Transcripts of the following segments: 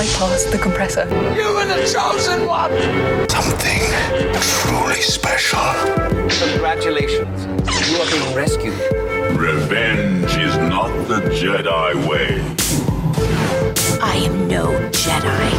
bypass the compressor. You were the chosen one! Something truly special. Congratulations. You are being rescued. Revenge is not the Jedi way. I am no Jedi.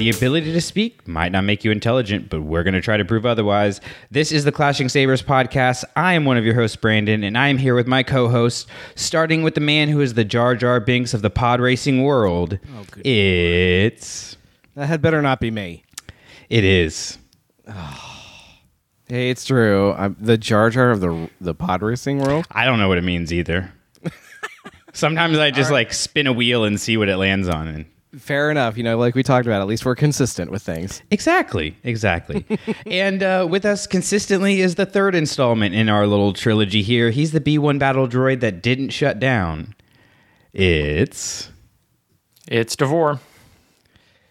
The ability to speak might not make you intelligent, but we're going to try to prove otherwise. This is the Clashing Sabers podcast. I am one of your hosts, Brandon, and I am here with my co host, starting with the man who is the Jar Jar Binks of the pod racing world. Oh, good it's. That had better not be me. It is. Hey, it's true. I'm the Jar Jar of the the pod racing world. I don't know what it means either. Sometimes I just like spin a wheel and see what it lands on. And Fair enough. You know, like we talked about, at least we're consistent with things. Exactly, exactly. and uh, with us consistently is the third installment in our little trilogy here. He's the B1 battle droid that didn't shut down. It's. It's Davor.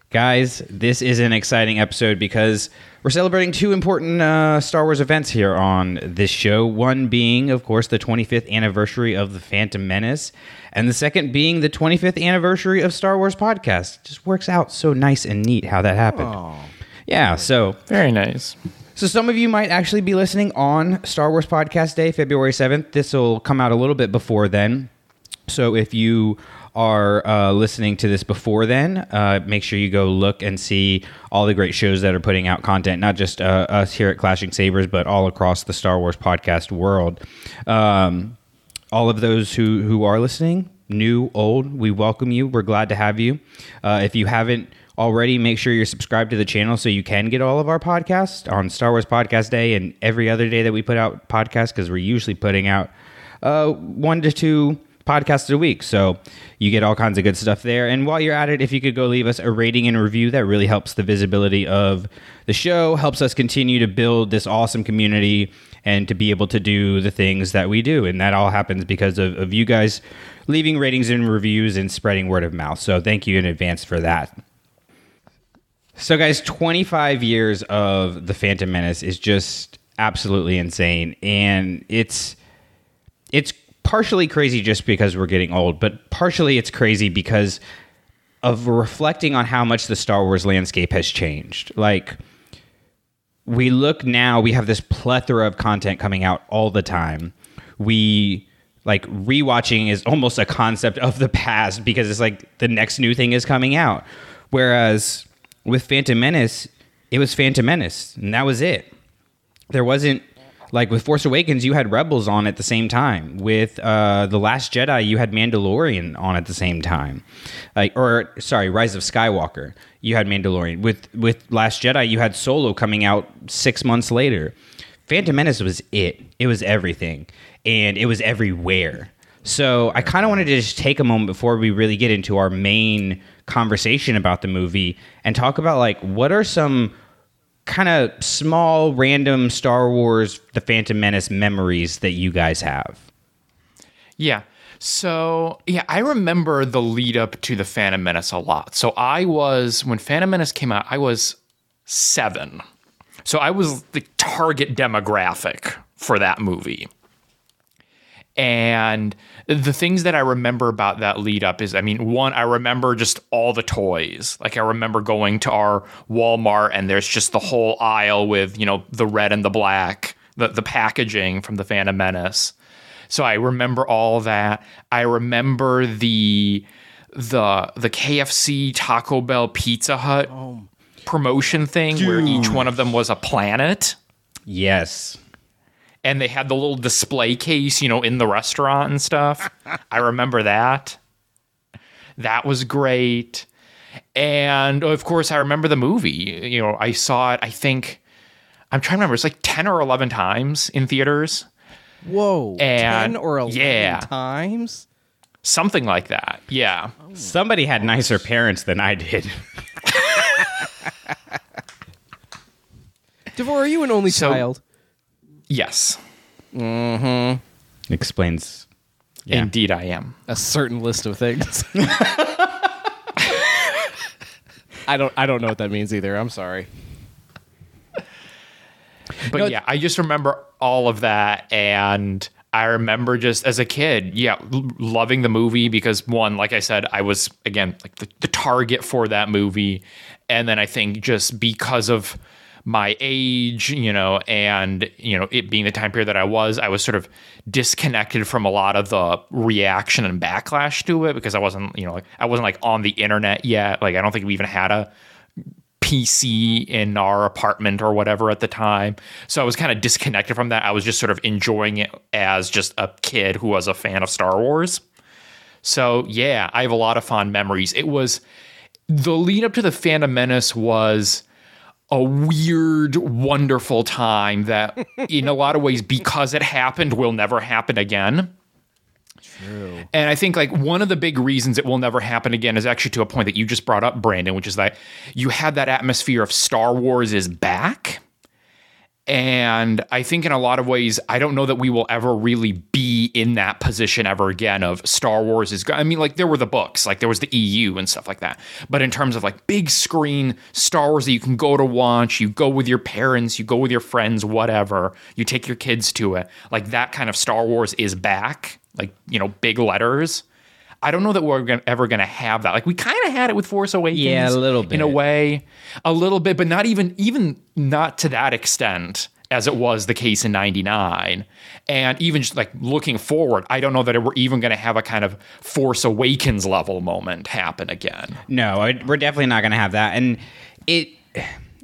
Guys, this is an exciting episode because we're celebrating two important uh, Star Wars events here on this show. One being, of course, the 25th anniversary of The Phantom Menace, and the second being the 25th anniversary of Star Wars Podcast. Just works out so nice and neat how that happened. Yeah, so Very nice. so some of you might actually be listening on Star Wars Podcast Day, February 7th. This will come out a little bit before then. So if you are uh, listening to this before then, uh, make sure you go look and see all the great shows that are putting out content, not just uh, us here at Clashing Sabers, but all across the Star Wars podcast world. Um, all of those who, who are listening, new, old, we welcome you. We're glad to have you. Uh, if you haven't already, make sure you're subscribed to the channel so you can get all of our podcasts on Star Wars Podcast Day and every other day that we put out podcasts because we're usually putting out uh, one to two podcasts a week. So you get all kinds of good stuff there. And while you're at it, if you could go leave us a rating and review, that really helps the visibility of the show, helps us continue to build this awesome community and to be able to do the things that we do. And that all happens because of, of you guys leaving ratings and reviews and spreading word of mouth. So thank you in advance for that. So, guys, 25 years of The Phantom Menace is just absolutely insane. And it's it's partially crazy just because we're getting old, but partially it's crazy because of reflecting on how much the Star Wars landscape has changed. Like we look now, we have this plethora of content coming out all the time. We like rewatching is almost a concept of the past because it's like the next new thing is coming out. Whereas with Phantom Menace, it was Phantom Menace, and that was it. There wasn't like with Force Awakens, you had Rebels on at the same time. With uh, the Last Jedi, you had Mandalorian on at the same time. Like, or sorry, Rise of Skywalker, you had Mandalorian. With with Last Jedi, you had Solo coming out six months later. Phantom Menace was it. It was everything, and it was everywhere. So I kind of wanted to just take a moment before we really get into our main conversation about the movie and talk about like what are some kind of small random Star Wars The Phantom Menace memories that you guys have. Yeah. So, yeah, I remember the lead up to the Phantom Menace a lot. So, I was, when Phantom Menace came out, I was seven. So, I was the target demographic for that movie. And the things that I remember about that lead up is, I mean, one, I remember just all the toys. Like I remember going to our Walmart and there's just the whole aisle with, you know, the red and the black, the, the packaging from the Phantom Menace. So I remember all that. I remember the the the KFC Taco Bell Pizza Hut oh. promotion thing where each one of them was a planet Yes. And they had the little display case, you know, in the restaurant and stuff. I remember that. That was great. And of course, I remember the movie. You know, I saw it, I think, I'm trying to remember, it's like 10 or 11 times in theaters, Whoa, And- ten or eleven yeah. times. something like that. Yeah. Somebody had nicer parents than I did. Davor, are you an only So- child? Yes. Mm-hmm. Explains. Yeah. Indeed, I am. A certain list of things. I don't. I don't know what that means either. I'm sorry. But yeah, I just remember all of that. And I remember just as a kid, yeah, l- loving the movie because one, like I said, I was again like the, the target for that movie, and then I think just because of my age, you know, and you know it being the time period that I was, I was sort of disconnected from a lot of the reaction and backlash to it because I wasn't, you know, like I wasn't like on the internet yet. Like I don't think we even had a PC in our apartment or whatever at the time. So I was kind of disconnected from that. I was just sort of enjoying it as just a kid who was a fan of Star Wars. So yeah, I have a lot of fond memories. It was the lead up to the Phantom Menace was a weird, wonderful time that, in a lot of ways, because it happened, will never happen again. True. And I think like one of the big reasons it will never happen again is actually to a point that you just brought up, Brandon, which is that you had that atmosphere of Star Wars is back. And I think in a lot of ways, I don't know that we will ever really be in that position ever again of Star Wars is. I mean, like there were the books, like there was the EU and stuff like that. But in terms of like big screen Star Wars that you can go to watch, you go with your parents, you go with your friends, whatever, you take your kids to it. Like that kind of Star Wars is back, like, you know, big letters. I don't know that we're gonna, ever going to have that. Like we kind of had it with Force Awakens, Yeah, a little bit in a way, a little bit, but not even even not to that extent as it was the case in '99. And even just like looking forward, I don't know that we're even going to have a kind of Force Awakens level moment happen again. No, I, we're definitely not going to have that. And it,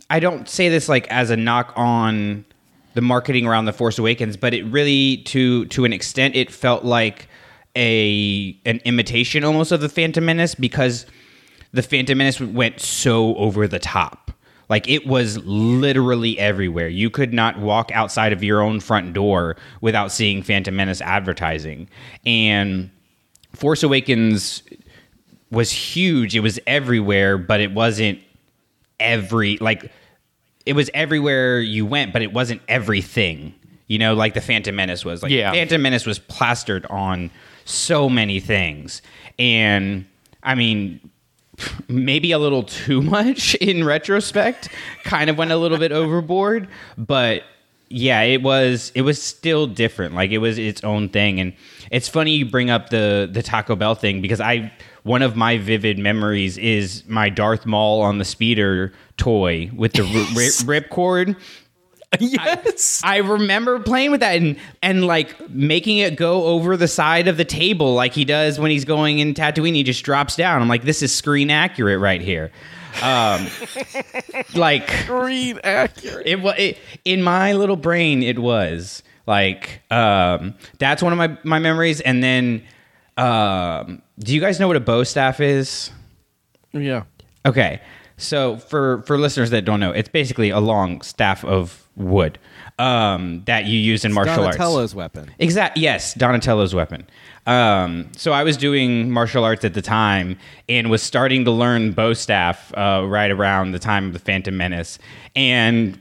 I don't say this like as a knock on the marketing around the Force Awakens, but it really, to to an extent, it felt like a an imitation almost of the Phantom Menace because the Phantom Menace went so over the top. Like it was literally everywhere. You could not walk outside of your own front door without seeing Phantom Menace advertising. And Force Awakens was huge. It was everywhere, but it wasn't every like it was everywhere you went, but it wasn't everything. You know, like the Phantom Menace was. Like Yeah. Phantom Menace was plastered on so many things. And I mean, maybe a little too much in retrospect. Kind of went a little bit overboard, but yeah, it was it was still different. Like it was its own thing. And it's funny you bring up the the Taco Bell thing because I one of my vivid memories is my Darth Maul on the speeder toy with the r- rip ripcord. yes. I remember playing with that and and like making it go over the side of the table like he does when he's going in Tatooine. He just drops down. I'm like, this is screen accurate right here. Um, like screen accurate. it was in my little brain. It was like um, that's one of my my memories. And then, um, do you guys know what a bow staff is? Yeah. Okay. So for for listeners that don't know, it's basically a long staff of wood um, that you use in martial arts. Donatello's weapon. Exact. Yes, Donatello's weapon. Um, so I was doing martial arts at the time and was starting to learn bow staff uh, right around the time of the Phantom Menace, and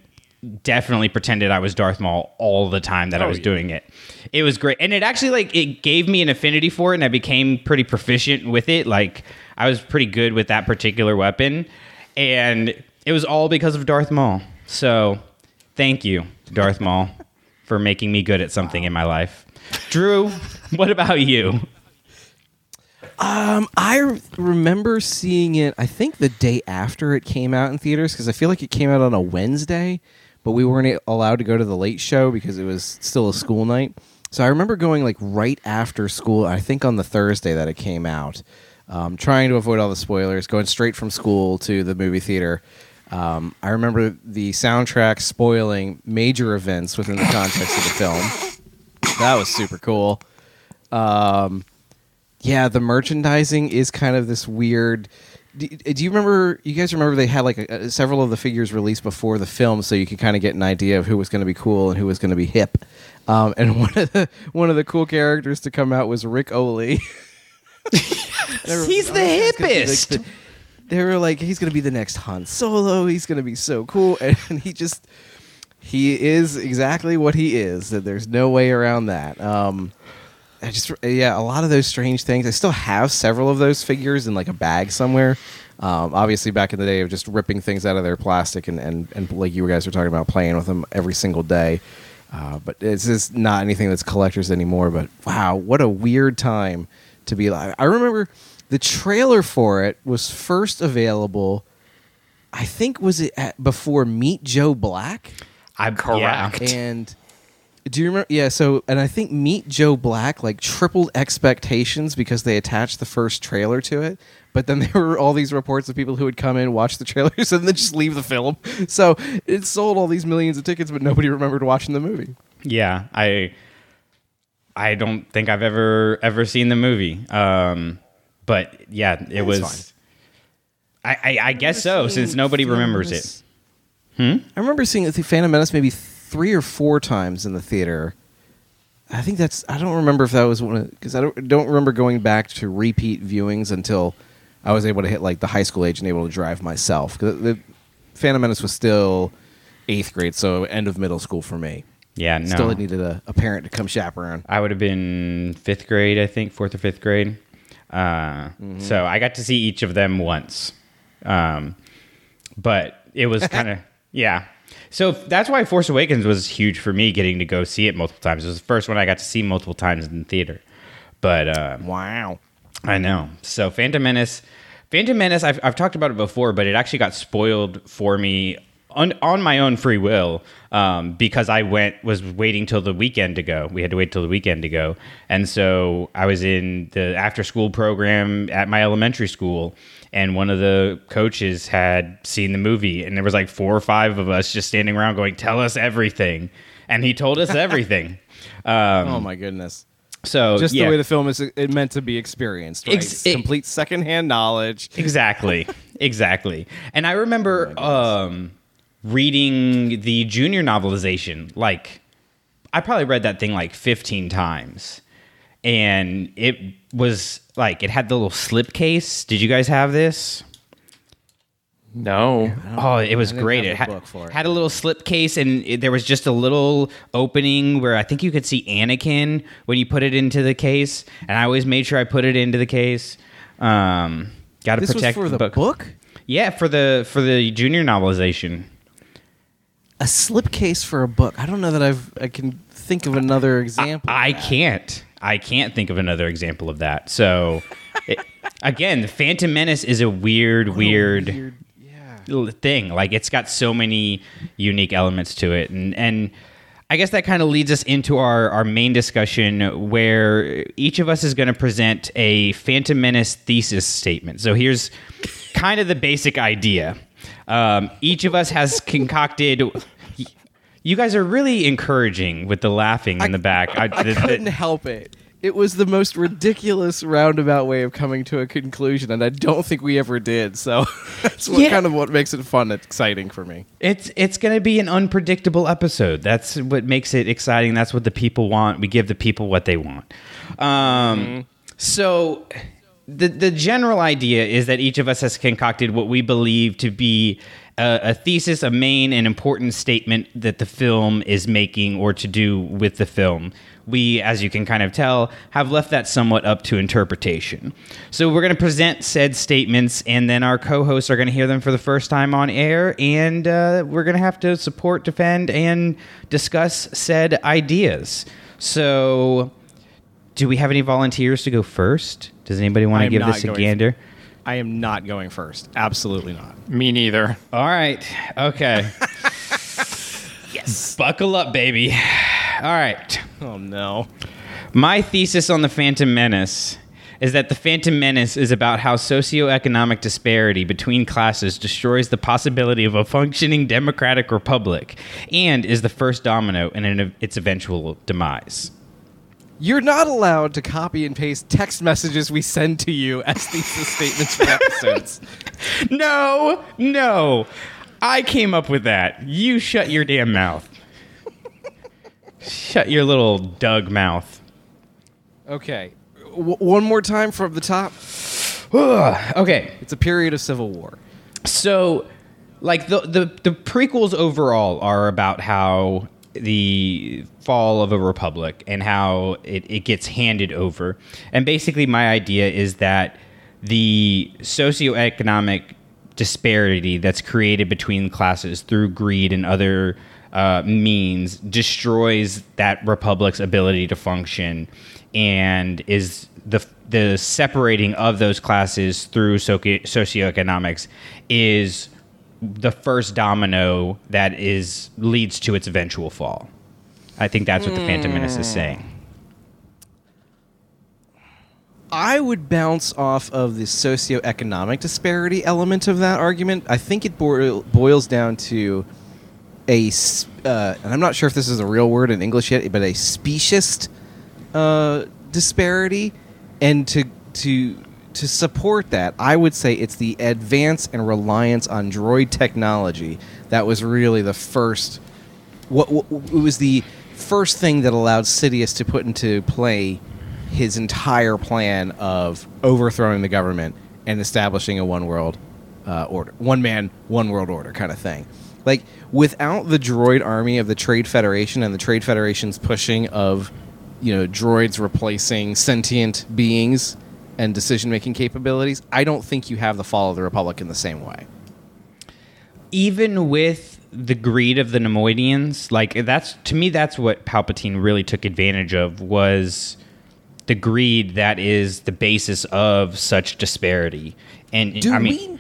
definitely pretended I was Darth Maul all the time that I was doing it. It was great, and it actually like it gave me an affinity for it, and I became pretty proficient with it. Like I was pretty good with that particular weapon, and it was all because of Darth Maul. So thank you, Darth Maul, for making me good at something in my life. Drew, what about you? I remember seeing it. I think the day after it came out in theaters because I feel like it came out on a Wednesday, but we weren't allowed to go to the late show because it was still a school night. So I remember going like right after school. I think on the Thursday that it came out, um, trying to avoid all the spoilers, going straight from school to the movie theater. Um, I remember the soundtrack spoiling major events within the context of the film. That was super cool. Um, yeah, the merchandising is kind of this weird. Do, do you remember? You guys remember they had like a, several of the figures released before the film, so you could kind of get an idea of who was going to be cool and who was going to be hip. Um, and one of the one of the cool characters to come out was Ric Olié. He's the "Oh, be like hippest. The-" they were like, he's going to be the next Han Solo. He's going to be so cool, and he just he is exactly what he is. That there's no way around that. Um, I just yeah, a lot of those strange things. I still have several of those figures in like a bag somewhere. Um, obviously, back in the day of just ripping things out of their plastic and, and, and like you guys were talking about playing with them every single day. Uh, but it's just not anything that's collectors anymore. But wow, what a weird time to be alive. I remember the trailer for it was first available. I think was it at, before Meet Joe Black. I'm Correct. And do you remember? Yeah. So, and I think Meet Joe Black like tripled expectations because they attached the first trailer to it. But then there were all these reports of people who would come in, watch the trailers, and then just leave the film. So it sold all these millions of tickets, but nobody remembered watching the movie. Yeah, I I don't think I've ever ever seen the movie. Um, but yeah, it was. I, I, I guess so, since nobody remembers it. Hmm? I remember seeing the Phantom Menace maybe three or four times in the theater. I think that's. I don't remember if that was one of because I don't don't remember going back to repeat viewings until I was able to hit like the high school age and able to drive myself. 'Cause the Phantom Menace was still eighth grade, so end of middle school for me. Yeah, no. Still needed a, a parent to come chaperone. I would have been fifth grade, I think, fourth or fifth grade. Uh, So I got to see each of them once. Um, but it was kind of, yeah. So that's why Force Awakens was huge for me getting to go see it multiple times. It was the first one I got to see multiple times in the theater. But uh, Wow. I know. So Phantom Menace, Phantom Menace, I've, I've talked about it before, but it actually got spoiled for me on, on my own free will um, because I went was waiting till the weekend to go. We had to wait till the weekend to go, and so I was in the after school program at my elementary school, and one of the coaches had seen the movie, and there was like four or five of us just standing around going, "Tell us everything," and he told us everything. Um, Oh my goodness. so Just yeah. the way the film is it meant to be experienced, right? Ex- Complete secondhand knowledge. exactly exactly and i remember um reading the junior novelization like i probably read that thing like 15 times and it was like it had the little slip case did you guys have this No. Oh, it was great. It the had, book for it. had a little slip case, and it, there was just a little opening where I think you could see Anakin when you put it into the case. And I always made sure I put it into the case. Um, Got to This was protect for the book. book? Yeah, for the for the junior novelization. A slipcase for a book. I don't know that I've I can think of another example. I that. can't. I can't think of another example of that. So, it, again, the Phantom Menace is a weird, weird, Weird- yeah. thing. Like it's got so many unique elements to it, and and I guess that kind of leads us into our our main discussion, where each of us is going to present a Phantom Menace thesis statement. So here's kind of the basic idea. Um, each of us has concocted. You guys are really encouraging with the laughing in the back. I, I the- the- couldn't help it. It was the most ridiculous roundabout way of coming to a conclusion, and I don't think we ever did. So that's what Yeah. kind of what makes it fun and exciting for me. It's it's going to be an unpredictable episode. That's what makes it exciting. That's what the people want. We give the people what they want. Um, So the the general idea is that each of us has concocted what we believe to be a, a thesis, a main and important statement that the film is making or to do with the film. We, as you can kind of tell, have left that somewhat up to interpretation. So we're going to present said statements, and then our co-hosts are going to hear them for the first time on air, and uh, we're going to have to support, defend, and discuss said ideas. So, do we have any volunteers to go first? Does anybody want to give this a gander? I am not going first. Absolutely not. Me neither. All right. Okay. yes. Buckle up, baby. All right. Oh no. My thesis on the Phantom Menace is that the Phantom Menace is about how socioeconomic disparity between classes destroys the possibility of a functioning democratic republic and is the first domino in an, its eventual demise. You're not allowed to copy and paste text messages we send to you as thesis statements for episodes. No, no. I came up with that. You shut your damn mouth. shut your little Doug mouth. Okay. W- one more time from the top. Okay, It's a period of civil war. so like the, the the prequels overall are about how the fall of a republic and how it, it gets handed over. And basically my idea is that the socioeconomic disparity that's created between classes through greed and other uh, means destroys that republic's ability to function and is the the separating of those classes through soci- socioeconomics is the first domino that is leads to its eventual fall. I think that's what the Phantom Menace is saying. I would bounce off of the socioeconomic disparity element of that argument. I think it boil, boils down to a, s- uh, and I'm not sure if this is a real word in English yet, but a speciest uh, disparity. And to to to support that, I would say it's the advance and reliance on droid technology that was really the first. What, what it was the first thing that allowed Sidious to put into play his entire plan of overthrowing the government and establishing a one world uh, order, one man, one world order kind of thing. Like without the droid army of the Trade Federation and the Trade Federation's pushing of, you know, droids replacing sentient beings and decision making capabilities, I don't think you have the fall of the Republic in the same way. even with the greed of the Neimoidians, like that's to me, that's what Palpatine really took advantage of was the greed that is the basis of such disparity. And Do I mean, we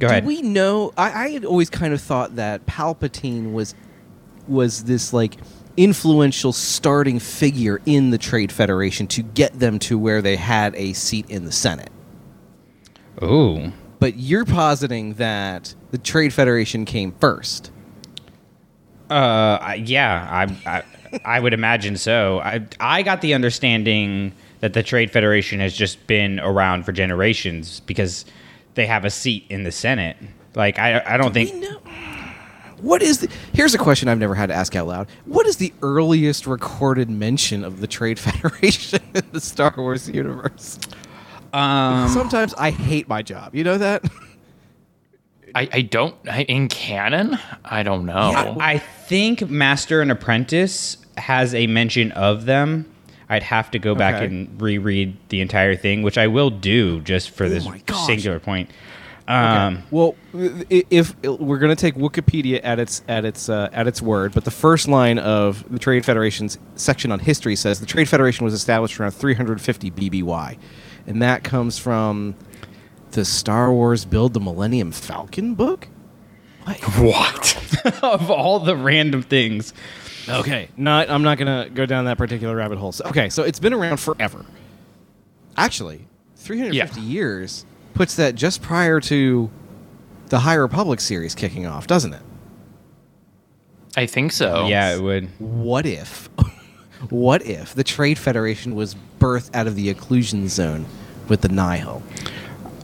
go ahead. Do we know? I, I had always kind of thought that Palpatine was was this like influential starting figure in the Trade Federation to get them to where they had a seat in the Senate. Oh. But you're positing that the Trade Federation came first. uh, yeah, I, I, I would imagine so. I, I got the understanding that the Trade Federation has just been around for generations because they have a seat in the Senate. Like I, I don't think. We know. What is the, here's a question I've never had to ask out loud. What is the earliest recorded mention of the Trade Federation in the Star Wars universe? Um, Sometimes I hate my job. You know that? I, I don't I, in canon. I don't know. I think Master and Apprentice has a mention of them. I'd have to go back Okay. and reread the entire thing, which I will do just for this Oh my gosh. singular point. Um, well, i- if we're going to take Wikipedia at its at its uh, at its word, but the first line of the Trade Federation's section on history says the Trade Federation was established around 350 BBY, and that comes from the Star Wars Build the Millennium Falcon book. What? of all the random things, Okay, not I'm not going to go down that particular rabbit hole. So, okay, so it's been around forever. Actually, 350 Yeah. years puts that just prior to the High Republic series kicking off, doesn't it? I think so. yeah, it would. what if what if the trade federation was birthed out of the occlusion zone with the nihil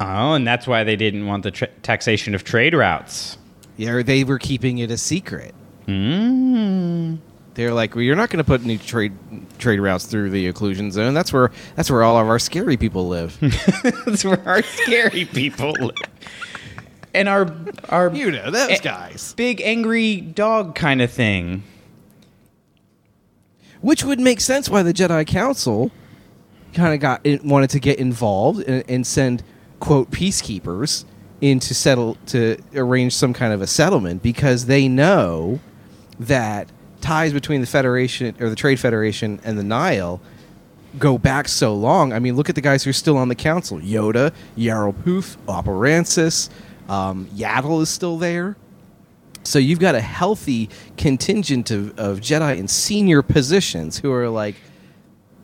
Oh, and that's why they didn't want the tra- taxation of trade routes. yeah they were keeping it a secret Mm. They're like well, you're not going to put any trade trade routes through the occlusion zone that's where that's where all of our scary people live that's where our scary people live. And our our you know those Eh, guys big angry dog kind of thing. which would make sense why the jedi council kind of got wanted to get involved and, and send quote peacekeepers in to settle to arrange some kind of a settlement because they know that ties between the federation or the trade federation and the Nihil go back so long. I mean look at the guys who are still on the council. Yoda Yarael Poof operansis um, yaddle is still there. So you've got a healthy contingent of, of Jedi in senior positions who are like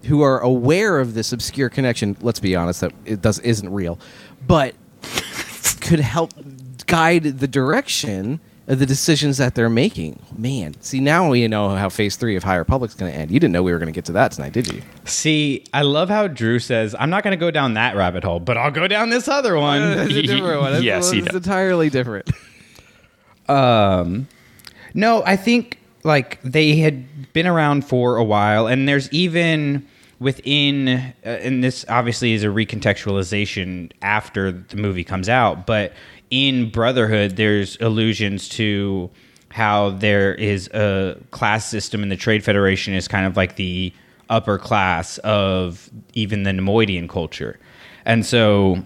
who are aware of this obscure connection. Let's be honest, that it does isn't real, but could help guide the direction the decisions that they're making. Man, see now we know how Phase Three of High Republic's going to end. You didn't know we were going to get to that tonight, did you? See, I love how Drew says, "I'm not going to go down that rabbit hole, but I'll go down this other one." It's a different one. It's, Yes, he it's entirely different. Um, no, I think like they had been around for a while, and there's even within, uh, and this obviously is a recontextualization after the movie comes out, but in Brotherhood, there's allusions to how there is a class system, and the Trade Federation is kind of like the upper class of even the Neimoidian culture, and so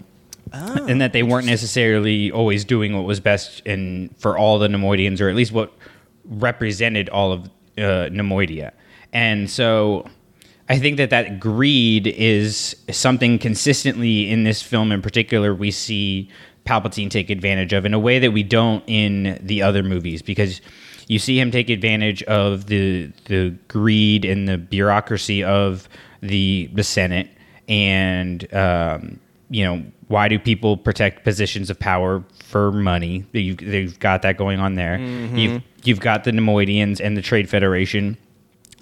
and that they weren't necessarily always doing what was best in for all the Neimoidians, or at least what represented all of uh, Neimoidia, and so I think that that greed is something consistently in this film in particular we see Palpatine take advantage of in a way that we don't in the other movies because you see him take advantage of the the greed and the bureaucracy of the the Senate and um, you know why do people protect positions of power for money? You've, they've got that going on there. You've you've got the Neimoidians and the Trade Federation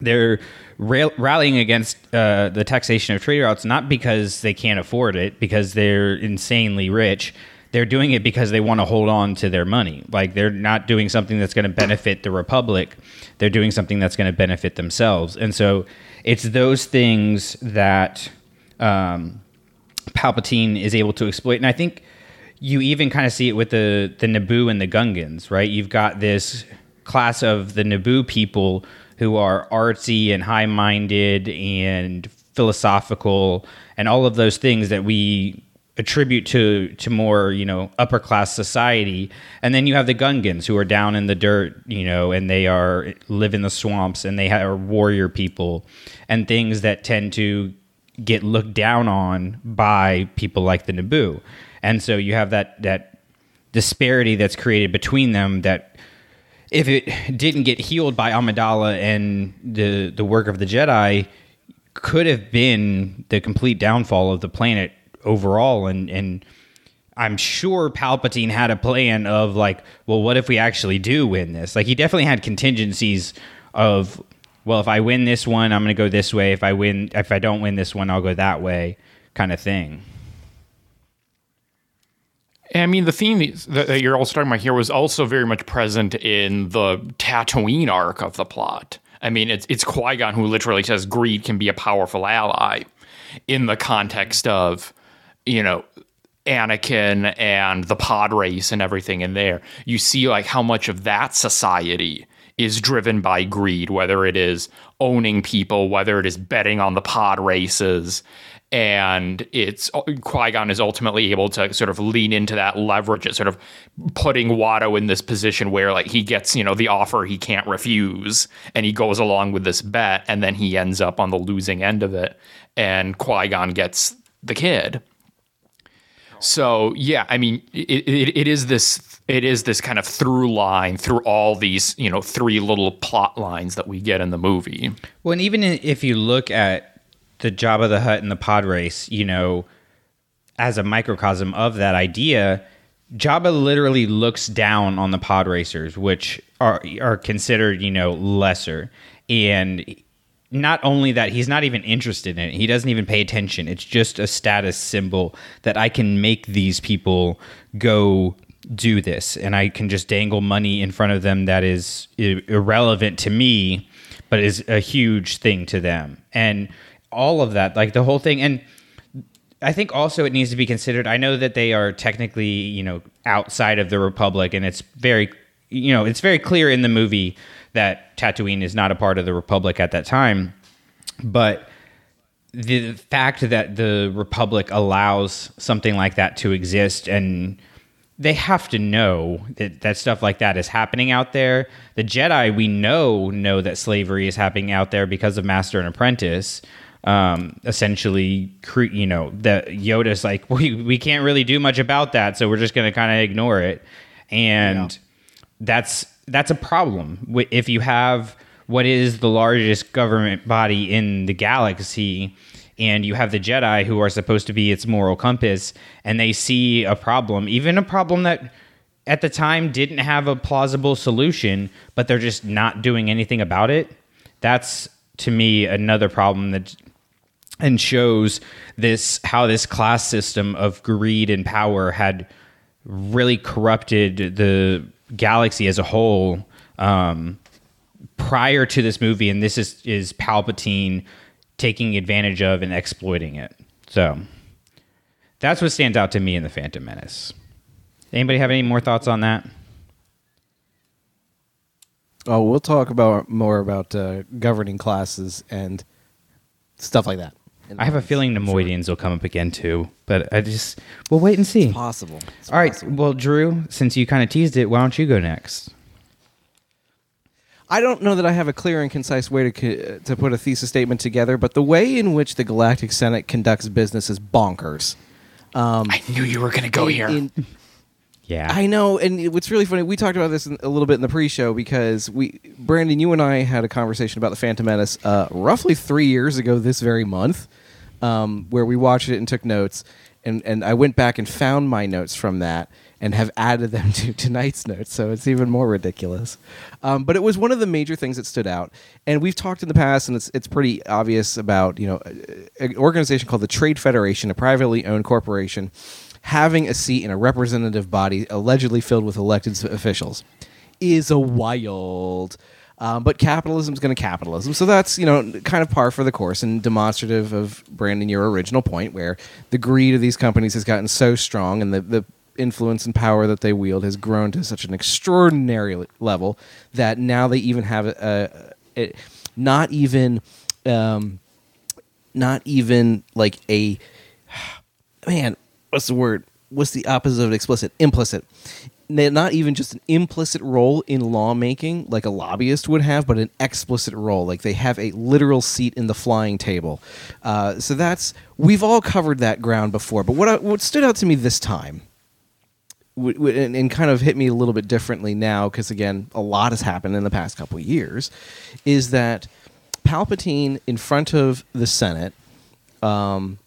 they're rail- rallying against uh, the taxation of trade routes not because they can't afford it, because they're insanely rich. They're doing it because they want to hold on to their money. Like they're not doing something that's going to benefit the republic. They're doing something that's going to benefit themselves. And so it's those things that um, Palpatine is able to exploit. And I think you even kind of see it with the the Naboo and the Gungans, right? You've got this class of the Naboo people who are artsy and high minded and philosophical and all of those things that we attribute to to more you know upper class society. And then you have the gungans who are down in the dirt you know and they are live in the swamps and they are warrior people and things that tend to get looked down on by people like the naboo. And so you have that that disparity that's created between them that if it didn't get healed by Amidala and the the work of the Jedi, could have been the complete downfall of the planet overall. And and I'm sure Palpatine had a plan of like, well, what if we actually do win this? Like he definitely had contingencies of, well, if I win this one, I'm going to go this way. If I win, if I don't win this one, I'll go that way, kind of thing. I mean, the theme that you're also talking about here was also very much present in the Tatooine arc of the plot. I mean, it's it's Qui Gon who literally says greed can be a powerful ally, in the context of, you know, Anakin and the pod race and everything in there. You see like how much of that society is driven by greed, whether it is owning people, whether it is betting on the pod races, and it's uh, Qui Gon is ultimately able to sort of lean into that leverage at sort of putting Watto in this position where like he gets you know the offer he can't refuse, and he goes along with this bet, and then he ends up on the losing end of it, and Qui Gon gets the kid. So yeah, I mean, it, it, it is this it is this kind of through line through all these you know three little plot lines that we get in the movie. Well, and even if you look at the Jabba the Hutt and the pod race, you know, as a microcosm of that idea, Jabba literally looks down on the pod racers, which are are considered, you know, lesser. And not only that, he's not even interested in it. He doesn't even pay attention. It's just a status symbol that I can make these people go do this, and I can just dangle money in front of them that is irrelevant to me, but is a huge thing to them. And all of that, like the whole thing, and I think also it needs to be considered. I know that they are technically, you know, outside of the Republic, and it's very, you know, it's very clear in the movie that Tatooine is not a part of the Republic at that time. But the fact that the Republic allows something like that to exist and they have to know that, that stuff like that is happening out there. The Jedi, we know, know that slavery is happening out there because of Master and Apprentice. Um, essentially, cre- you know, that Yoda's like, we, we can't really do much about that, so we're just going to kind of ignore it. And that's that's a problem if you have what is the largest government body in the galaxy and you have the jedi who are supposed to be its moral compass and they see a problem even a problem that at the time didn't have a plausible solution but they're just not doing anything about it that's to me another problem that and shows this how this class system of greed and power had really corrupted the galaxy as a whole um, prior to this movie, and this is is Palpatine taking advantage of and exploiting it. So that's what stands out to me in the Phantom Menace. Anybody have any more thoughts on that? Oh, we'll talk about more about uh, governing classes and stuff like that. I have a feeling Neimoidians will come up again too, but I just we'll wait and see. possible. It's All right, possible. well, Drew, since you kind of teased it, why don't you go next? I don't know that I have a clear and concise way to co- to put a thesis statement together, but the way in which the Galactic Senate conducts business is bonkers. I knew you were going to go In- here. in- Yeah. I know, and what's really funny, we talked about this in, a little bit in the pre-show because we, Brandon, you and I had a conversation about the Phantom Menace uh, roughly three years ago this very month, um, where we watched it and took notes, and and I went back and found my notes from that and have added them to tonight's notes, so it's even more ridiculous. Um, but it was one of the major things that stood out, and we've talked in the past, and it's it's pretty obvious about you know an organization called the Trade Federation, a privately owned corporation having a seat in a representative body allegedly filled with elected officials is a wild. Um, but capitalism's going to capitalism, so that's you know kind of par for the course and demonstrative of Brandon your original point, where the greed of these companies has gotten so strong and the the influence and power that they wield has grown to such an extraordinary level that now they even have a, a, a not even um, not even like a man, what's the word? What's the opposite of explicit? Implicit. Not even just an implicit role in lawmaking like a lobbyist would have, but an explicit role. Like they have a literal seat in the flying table. Uh, so that's we've all covered that ground before. But what I, what stood out to me this time w- w- and, and kind of hit me a little bit differently now because again a lot has happened in the past couple years is that palpatine in front of the senate um,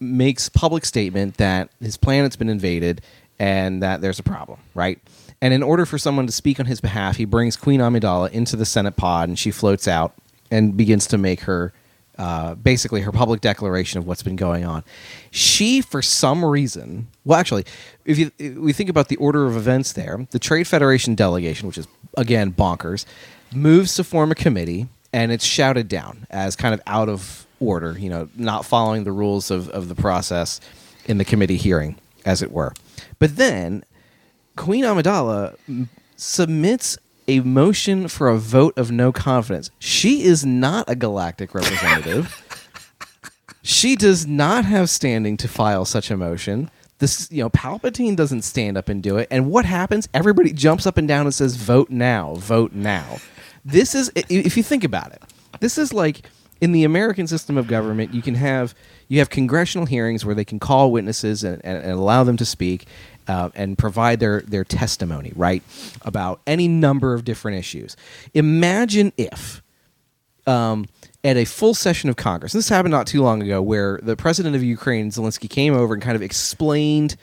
makes public statement that his planet's been invaded and that there's a problem right and in order for someone to speak on his behalf he brings queen amidala into the senate pod and she floats out and begins to make her uh, basically her public declaration of what's been going on. She, for some reason, well, actually, if you if we think about the order of events there, the Trade Federation delegation, which is again bonkers, moves to form a committee, and it's shouted down as kind of out of order, you know, not following the rules of, of the process in the committee hearing, as it were. But then Queen Amidala m- submits a motion for a vote of no confidence. She is not a galactic representative. she does not have standing to file such a motion. This, you know, Palpatine doesn't stand up and do it. And what happens? Everybody jumps up and down and says, "Vote now! Vote now!" This is, if you think about it, this is like in the American system of government. You can have you have congressional hearings where they can call witnesses and, and, and allow them to speak uh, and provide their their testimony, right, about any number of different issues. Imagine if um, at a full session of Congress. This happened not too long ago, where the president of Ukraine, Zelensky, came over and kind of explained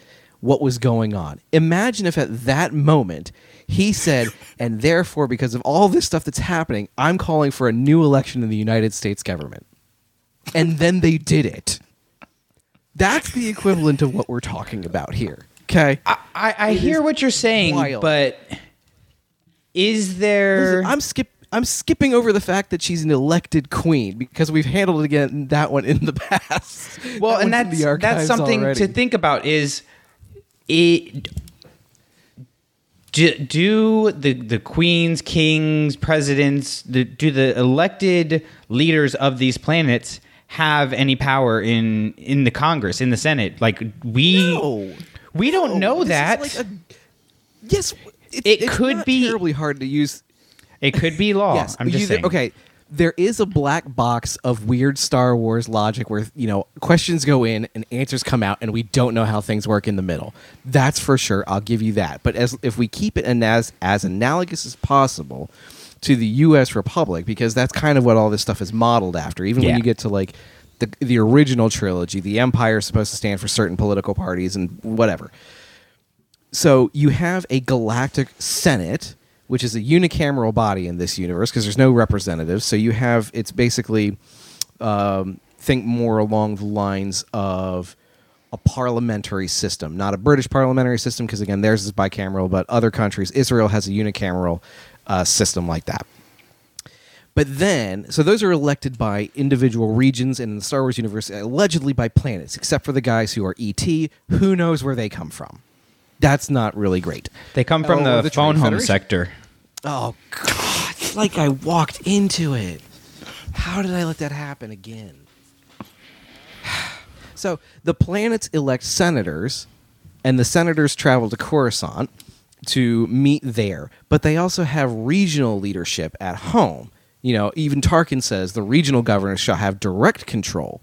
what was going on. Imagine if at that moment he said, and therefore, because of all this stuff that's happening, I'm calling for a new election in the United States government. And then they did it. That's the equivalent of what we're talking about here. Okay. I, I hear what you're saying, wild. but is there? Listen, I'm skip. I'm skipping over the fact that she's an elected queen because we've handled it again that one in the past. well, That and that's that's something already. to think about. Is it? Do, do the the queens, kings, presidents, the, do the elected leaders of these planets have any power in in the Congress, in the Senate? Like we No. we don't know This that. like a- yes, it's, It could be- terribly hard to use. it could be law. yes, I'm just you- saying. Okay, there is a black box of weird Star Wars logic where you know questions go in and answers come out, and we don't know how things work in the middle. That's for sure. I'll give you that. But as if we keep it and as as analogous as possible to the U.S. Republic, because that's kind of what all this stuff is modeled after. Even when you get to like the the original trilogy, the Empire is supposed to stand for certain political parties and whatever. So you have a galactic senate, which is a unicameral body in this universe because there's no representatives. So you have it's basically um, think more along the lines of a parliamentary system, not a British parliamentary system because again theirs is bicameral, but other countries, Israel has a unicameral uh, system like that. But then, so those are elected by individual regions, and in the Star Wars universe, allegedly by planets, except for the guys who are ET. Who knows where they come from? That's not really great. They come from Oh, the, the phone home sector. Oh God! It's like I walked into it. How did I let that happen again? So the planets elect senators, and the senators travel to Coruscant to meet there. But they also have regional leadership at home. You know, even Tarkin says the regional governors shall have direct control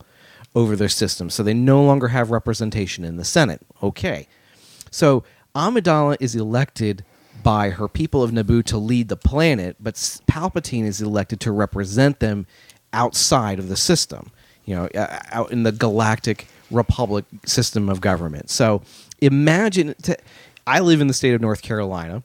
over their system, so they no longer have representation in the Senate. Okay. So Amidala is elected by her people of Naboo to lead the planet, but Palpatine is elected to represent them outside of the system, you know, out in the galactic republic system of government. So imagine, I live in the state of North Carolina.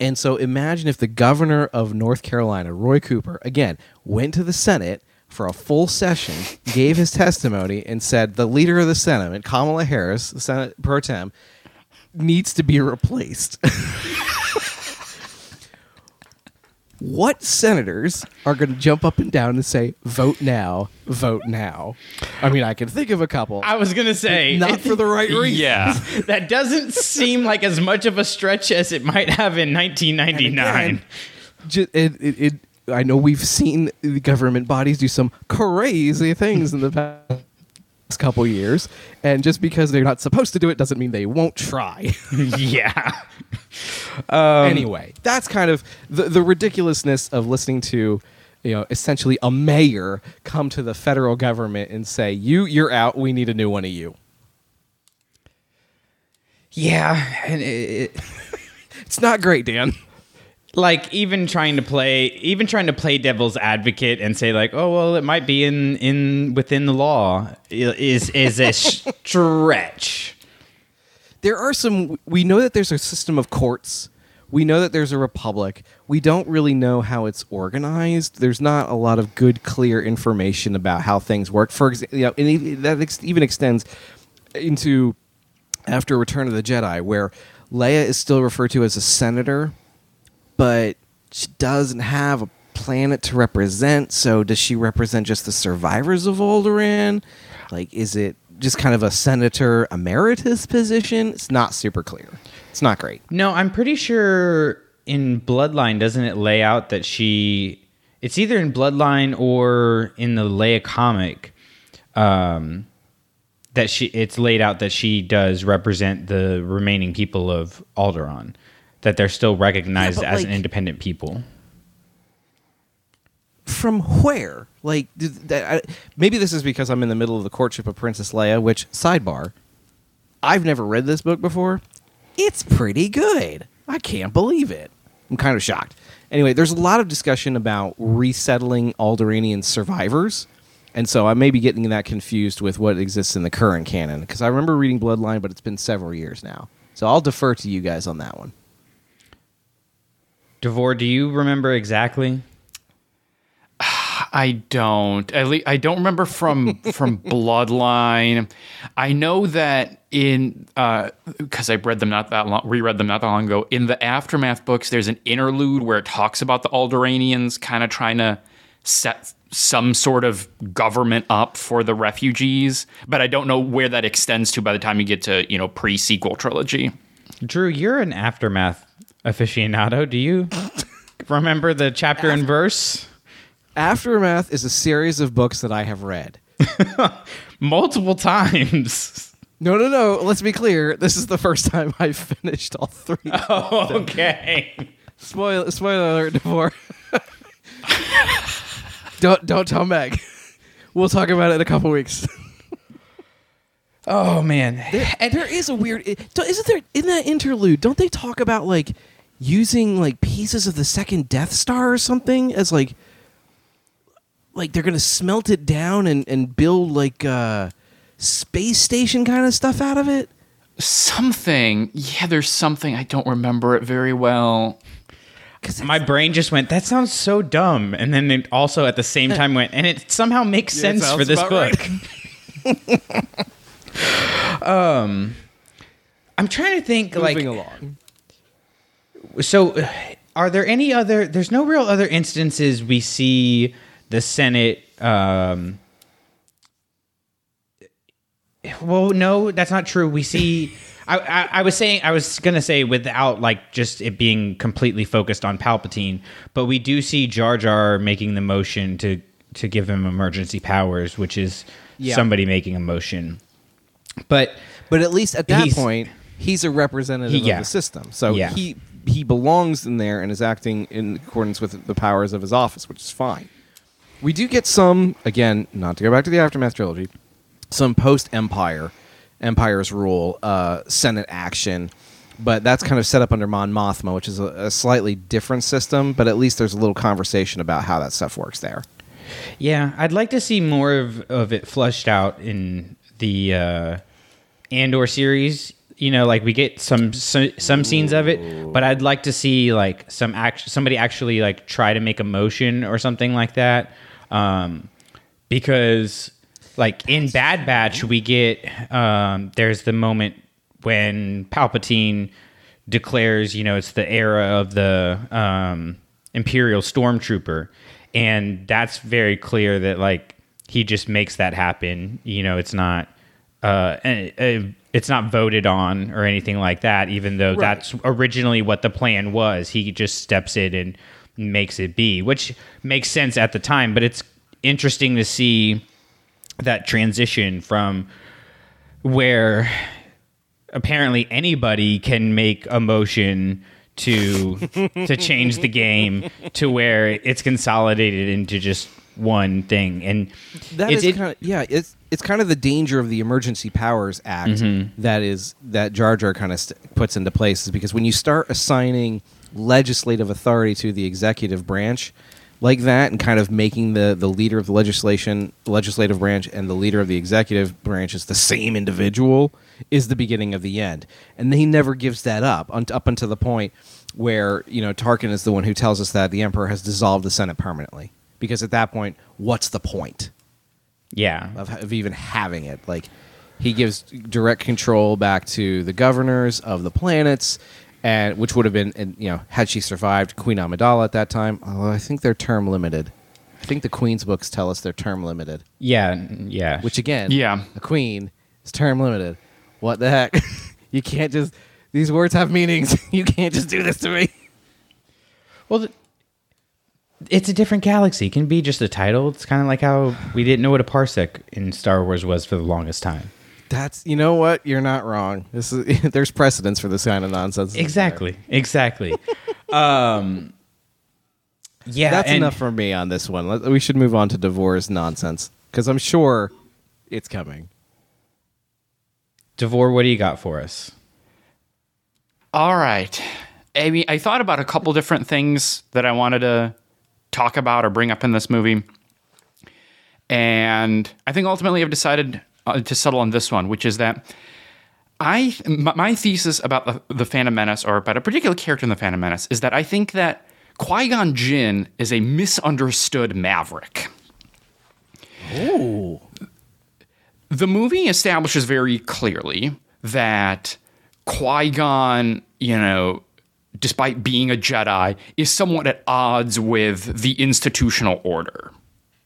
And so imagine if the governor of North Carolina, Roy Cooper, again, went to the Senate for a full session, gave his testimony, and said the leader of the Senate, Kamala Harris, the Senate pro tem, needs to be replaced. what senators are going to jump up and down and say, vote now, vote now? I mean, I can think of a couple. I was gonna say not for the right reason. Yeah. that doesn't seem like as much of a stretch as it might have in 1999. again, ju- it, it, it, I know we've seen the government bodies do some crazy things in the past couple years, and just because they're not supposed to do it doesn't mean they won't try. yeah. Um, anyway, that's kind of the, the ridiculousness of listening to, you know, essentially a mayor come to the federal government and say, "You, you're out. We need a new one of you." Yeah, and it, it, It's not great, Dan. Like even trying to play, even trying to play devil's advocate and say like, oh well, it might be in in within the law is is a stretch. there are some we know that there's a system of courts. We know that there's a republic. We don't really know how it's organized. There's not a lot of good clear information about how things work. For example you know, and that ex- even extends into after return of the jedi where leia is still referred to as a senator but she doesn't have a planet to represent. So does she represent just the survivors of Alderaan? Like, is it just kind of a senator emeritus position? It's not super clear. It's not great. No, I'm pretty sure in Bloodline doesn't it lay out that she it's either in Bloodline or in the Leia comic um that she it's laid out that she does represent the remaining people of Alderaan that they're still recognized but, as like- an independent people. From where? Like, did, that, I, maybe this is because I'm in the middle of the courtship of Princess Leia. Which sidebar? I've never read this book before. It's pretty good. I can't believe it. I'm kind of shocked. Anyway, there's a lot of discussion about resettling Alderaanian survivors. And so I may be getting that confused with what exists in the current canon because I remember reading Bloodline, but it's been several years now. So I'll defer to you guys on that one. Davor, do you remember exactly? I don't. At least I don't remember from from Bloodline. I know that in uh, because I read them not that long, reread them not that long ago. In the aftermath books, there's an interlude where it talks about the Alderaanians kind of trying to set some sort of government up for the refugees, but I don't know where that extends to by the time you get to you know pre sequel trilogy. Drew, you're an aftermath aficionado. Do you remember the chapter and verse? Aftermath is a series of books that I have read. Multiple times. No, no, no. Let's be clear. This is the first time I've finished all three. okay. Spoiler, spoiler alert, Davor. don't don't tell Meg. We'll talk about it in a couple weeks. Oh man. And there is a weird. it- don't- Isn't there in that interlude? Don't they talk about like using like pieces of the second Death Star or something as like like they're gonna smelt it down and and build like uh space station kind of stuff out of it? Something, yeah, there's something I don't remember it very well. My brain just went, that sounds so dumb. And then it also at the same time went, and it somehow makes Yeah, sense for this about book. um I'm trying to think like Moving along. So are there any other there's no real other instances we see the senate um well no that's not true we see I, I, I was saying i was gonna say without like just it being completely focused on palpatine but we do see jar jar making the motion to to give him emergency powers which is Yeah. somebody making a motion but But at least at that He's- point, he's a representative He- yeah. of the system. So Yeah. he he belongs in there and is acting in accordance with the powers of his office, which is fine. We do get some again, not to go back to the aftermath trilogy, some post Empire, Empire's rule, uh, Senate action, but that's kind of set up under Mon Mothma, which is a, a slightly different system. But at least there's a little conversation about how that stuff works there. Yeah, I'd like to see more of, of it flushed out in the uh, Andor series. You know, like we get some some, some scenes of it, but I'd like to see like some act somebody actually like try to make a motion or something like that. Um, because like in Bad Batch, we get um, there's the moment when Palpatine declares, you know, it's the era of the um, Imperial Stormtrooper, and that's very clear that like he just makes that happen. You know, it's not uh, and, uh, it's not voted on or anything like that. Even though that's originally what the plan was, he just steps in and makes it be, which makes sense at the time. But it's interesting to see that transition from where apparently anybody can make a motion to to change the game to where it's consolidated into just one thing and That it- kind of yeah. It's it's kind of the danger of the Emergency Powers Act Mm-hmm. that is that Jar Jar kind of st- puts into place is because when you start assigning legislative authority to the executive branch like that and kind of making the the leader of the legislation legislative branch and the leader of the executive branch is the same individual is the beginning of the end. And he never gives that up un- up until the point where you know Tarkin is the one who tells us that the emperor has dissolved the senate permanently. Because at that point what's the point yeah of, of even having it. Like he gives direct control back to the governors of the planets, and which would have been, and, you know, had she survived, Queen Amidala at that time. Although I think they're term limited. I think the Queen's books tell us they're term limited. yeah yeah Which again, Yeah. a queen is term limited. What the heck? you can't just. These words have meanings. you can't just do this to me. well th- it's a different galaxy it can be just a title it's kind of like how we didn't know what a parsec in star wars was for the longest time That's you know what you're not wrong. This is there's precedence for this kind of nonsense. exactly exactly um yeah That's and- enough for me on this one. Let- We should move on to Davor's nonsense because I'm sure it's coming. davor what do you got for us All right. I mean, I thought about a couple different things that I wanted to talk about or bring up in this movie. And I think ultimately I've decided uh, to settle on this one, which is that I my, thesis about the, the Phantom Menace or about a particular character in the Phantom Menace is that I think that Qui-Gon Jinn is a misunderstood maverick. the movie establishes very clearly that Qui Gon, you know, despite being a Jedi, is somewhat at odds with the institutional order.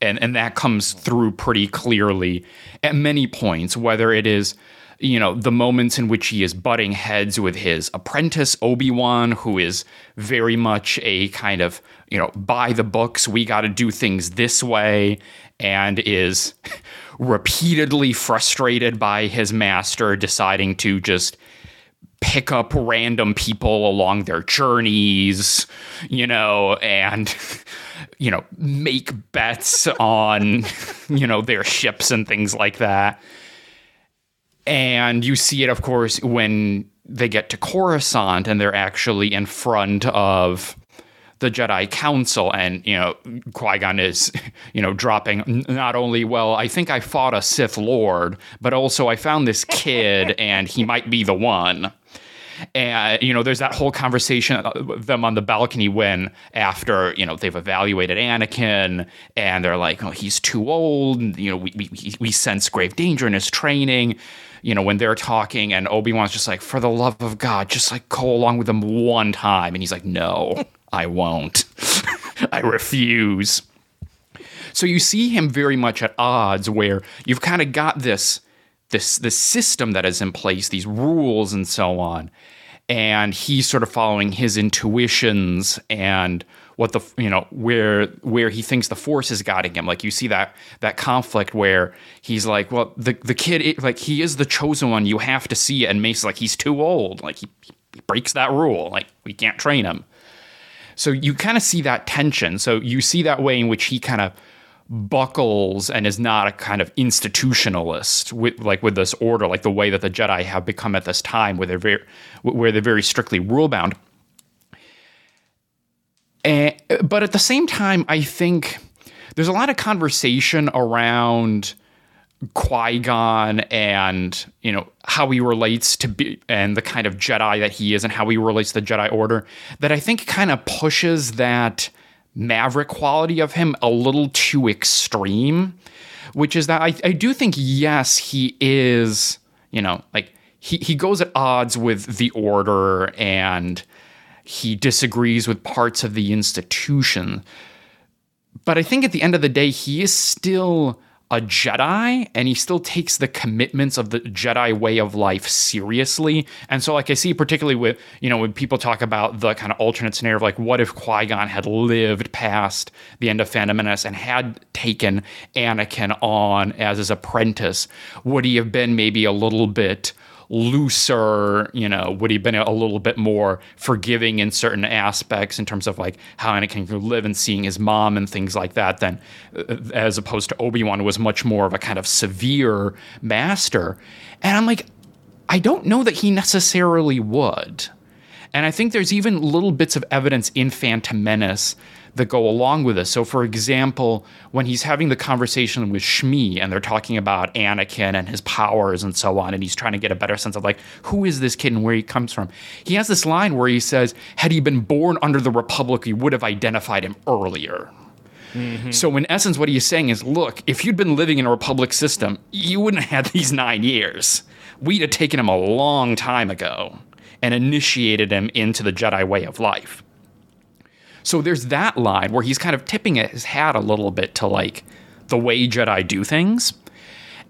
And, and that comes through pretty clearly at many points, whether it is, you know, the moments in which he is butting heads with his apprentice, Obi Wan, who is very much a kind of, you know, by the books, we got to do things this way, and is repeatedly frustrated by his master deciding to just pick up random people along their journeys, you know, and you know, make bets on, you know, their ships and things like that. And you see it of course when they get to Coruscant and they're actually in front of the Jedi Council, and you know Qui Gon is, you know, dropping not only well, I think I fought a Sith Lord, but also I found this kid, and he might be the one. And you know, there's that whole conversation uh, with them on the balcony when after you know they've evaluated Anakin, and they're like, "Oh, he's too old." and, You know, we we we sense grave danger in his training. You know, when they're talking, and Obi Wan's just like, "For the love of God, just like go along with him one time," and he's like, "No, I won't. I refuse." So you see him very much at odds where you've kind of got this this this system that is in place, these rules and so on. And he's sort of following his intuitions and what the you know where where he thinks the force is guiding him. Like you see that that conflict where he's like well the the kid like he is the chosen one. You have to see it. And Mace's like he's too old. Like he, he breaks that rule. Like we can't train him. So you kind of see that tension. So you see that way in which he kind of buckles and is not a kind of institutionalist with like with this order like the way that the jedi have become at this time where they're very where they're very strictly rule bound and, but at the same time i think there's a lot of conversation around Qui-Gon and you know how he relates to be and the kind of Jedi that he is and how he relates to the Jedi Order that I think kind of pushes that maverick quality of him a little too extreme, which is that I, I do think yes he is you know like he he goes at odds with the Order and he disagrees with parts of the institution, but I think at the end of the day he is still a Jedi and he still takes the commitments of the Jedi way of life seriously. And so, like, I see particularly with, you know, when people talk about the kind of alternate scenario of like, what if Qui Gon had lived past the end of Phantom Menace and had taken Anakin on as his apprentice? Would he have been maybe a little bit looser, you know, would he have been a little bit more forgiving in certain aspects in terms of like how Anakin could live and seeing his mom and things like that than uh, as opposed to Obi-Wan was much more of a kind of severe master. And I'm like, I don't know that he necessarily would. And I think there's even little bits of evidence in Phantom Menace that go along with this. So, for example, when he's having the conversation with Shmi and they're talking about Anakin and his powers and so on, and he's trying to get a better sense of like, who is this kid and where he comes from, he has this line where he says, Had he been born under the Republic, we would have identified him earlier. Mm-hmm. So, in essence, what he's saying is look, if you'd been living in a Republic system, you wouldn't have had these nine years. We'd have taken him a long time ago and initiated him into the Jedi way of life. So there's that line where he's kind of tipping his hat a little bit to like the way Jedi do things.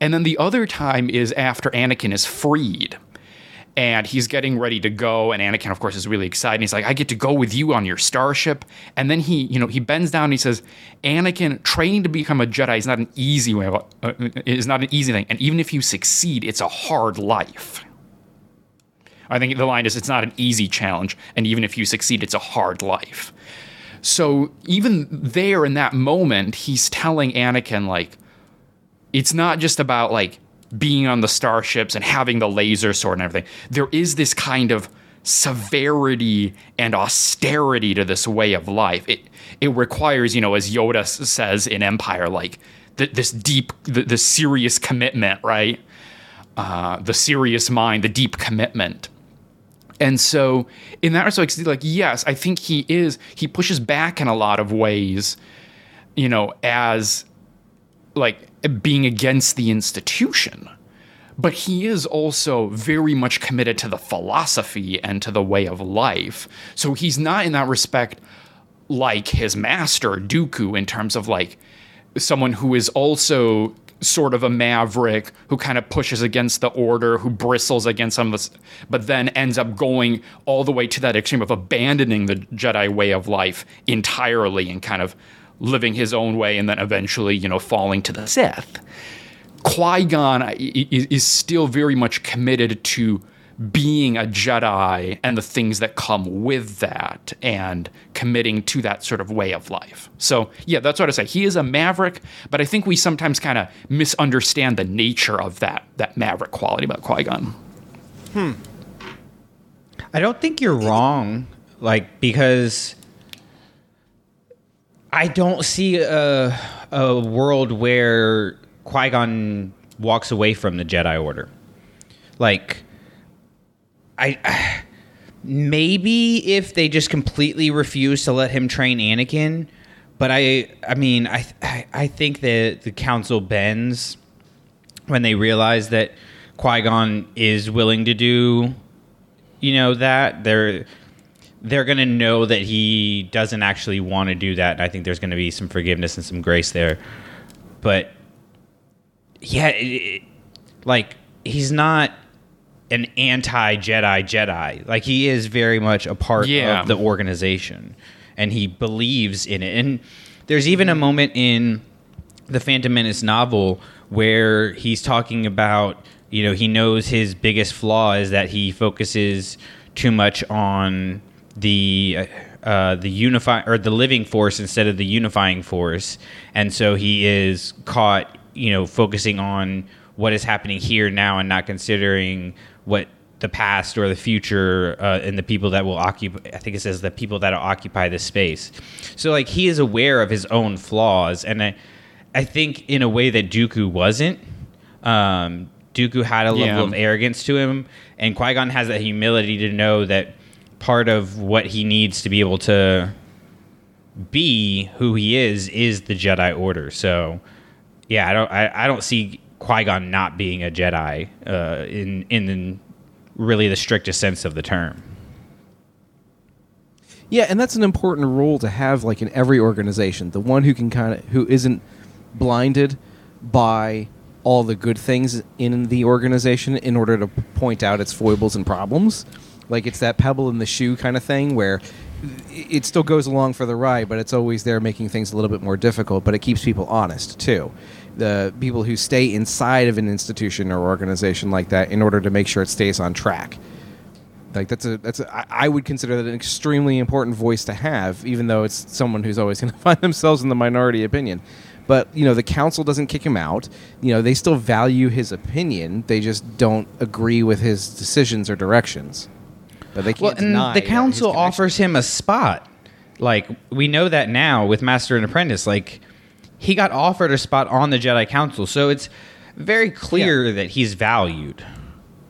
And then the other time is after Anakin is freed and he's getting ready to go and Anakin of course is really excited. He's like I get to go with you on your starship. And then he, you know, he bends down and he says, "Anakin, training to become a Jedi is not an easy way uh, is not an easy thing. And even if you succeed, it's a hard life." I think the line is it's not an easy challenge, and even if you succeed, it's a hard life. So even there in that moment, he's telling Anakin, like, it's not just about like being on the starships and having the laser sword and everything. There is this kind of severity and austerity to this way of life. It it requires, you know, as Yoda says in Empire, like th- this deep, th- serious commitment, right? Uh, the serious mind, the deep commitment. And so, in that respect, like, yes, I think he is, he pushes back in a lot of ways, you know, as like being against the institution. But he is also very much committed to the philosophy and to the way of life. So he's not, in that respect, like his master, Dooku, in terms of like someone who is also sort of a maverick who kind of pushes against the order, who bristles against some of this, but then ends up going all the way to that extreme of abandoning the Jedi way of life entirely and kind of living his own way and then eventually, you know, falling to the Sith. Qui Gon is still very much committed to being a Jedi and the things that come with that and committing to that sort of way of life. So, yeah, that's what I say. He is a maverick, but I think we sometimes kind of misunderstand the nature of that that maverick quality about Qui Gon. Hmm. I don't think you're wrong, like because I don't see a a world where Qui Gon walks away from the Jedi Order. Like, I maybe if they just completely refuse to let him train Anakin, but I I mean I I, think that the Council bends when they realize that Qui Gon is willing to do, you know, that they're they're gonna know that he doesn't actually want to do that. And I think there's gonna be some forgiveness and some grace there, but yeah, it, it- like he's not an anti Jedi Jedi. Like he is very much a part Yeah. of the organization. and he believes in it. And there's even a moment in the Phantom Menace novel where he's talking about, you know, he knows his biggest flaw is that he focuses too much on the uh, the unify or the living force instead of the unifying force, and so he is caught, you know, focusing on what is happening here now and not considering what the past or the future uh, and the people that will occupy i think it says the people that will occupy this space. So like he is aware of his own flaws and i i think in a way that dooku wasn't. Um dooku had a level Yeah. of arrogance to him and qui-gon has that humility to know that part of what he needs to be able to be who he is is the jedi order. So yeah i don't i, I don't see qui-gon not being a jedi uh in in the, really the strictest sense of the term Yeah, and that's an important role to have, like in every organization. The one who can kind of who isn't blinded by all the good things in the organization in order to point out its foibles and problems. Like it's that pebble in the shoe kind of thing where it still goes along for the ride, but it's always there making things a little bit more difficult. But it keeps people honest too. The people who stay inside of an institution or organization like that in order to make sure it stays on track. Like that's a that's a, I, I would consider that an extremely important voice to have even though it's someone who's always going to find themselves in the minority opinion. But you know the council doesn't kick him out. You know they still value his opinion. They just don't agree with his decisions or directions. But they can't well and the council offers him a spot. Like we know that now with master and apprentice. Like he got offered a spot on the jedi council so it's very clear that he's valued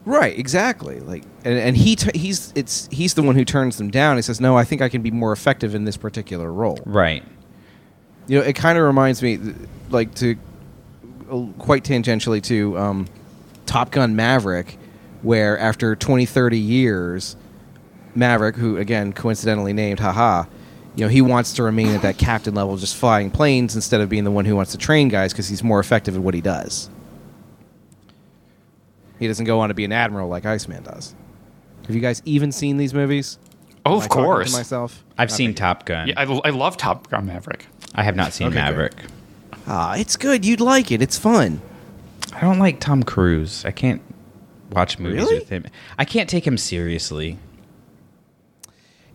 Right, exactly. Like, and, and he t- he's it's he's the one who turns them down. He says, "No, I think I can be more effective in this particular role." right You know, it kind of reminds me, like, to uh, quite tangentially to um, Top Gun Maverick, where after 20, 30 years, Maverick, who again coincidentally named, haha, you know, he wants to remain at that captain level, just flying planes instead of being the one who wants to train guys because he's more effective at what he does. He doesn't go on to be an admiral like Iceman does. Have you guys even seen these movies? Oh, Am of I talking to course. myself. i've Okay. seen top gun Yeah, I, I love Top Gun Maverick. i have not seen Okay, maverick Ah, it's good. You'd like it. It's fun. i don't like tom cruise i can't watch movies Really? with him i can't take him seriously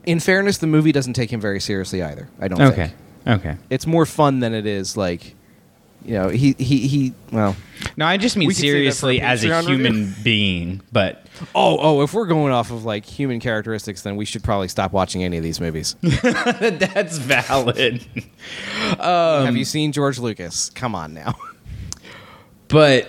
In fairness, the movie doesn't take him very seriously either. I don't okay think. okay It's more fun than it is like, you know, he he he. Well, no i just mean We could say that for a seriously as a Patreon review. human being but oh oh, if we're going off of like human characteristics, then we should probably stop watching any of these movies. that's valid um, Have you seen George Lucas? Come on now. But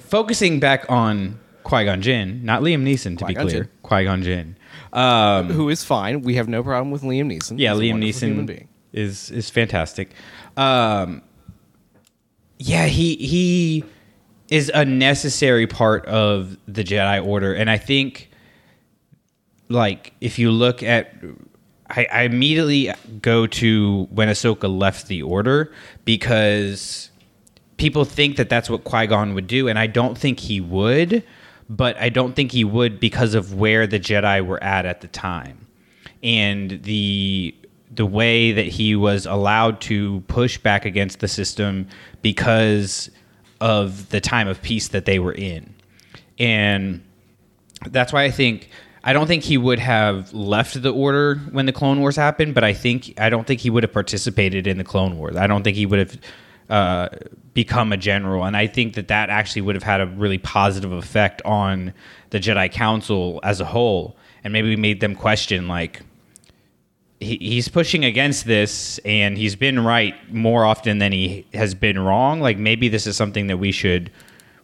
focusing back on Qui Gon Jinn, not Liam Neeson, to Qui-Gon be clear, Jinn. Qui Gon Jinn. Um, Who is fine? We have no problem with Liam Neeson. yeah, He's Liam human Neeson being. is is fantastic. Um, yeah, he he is a necessary part of the Jedi Order, and I think, like, if you look at, I, I immediately go to when Ahsoka left the Order because people think that that's what Qui Gon would do, and I don't think he would. But I don't think he would because of where the Jedi were at at the time, and the the way that he was allowed to push back against the system because of the time of peace that they were in, and that's why I think I don't think he would have left the order when the Clone Wars happened, but I think I don't think he would have participated in the Clone Wars. I don't think he would have uh, become a general, and I think that that actually would have had a really positive effect on the Jedi Council as a whole, and maybe made them question like. He, he's pushing against this and he's been right more often than he has been wrong like maybe this is something that we should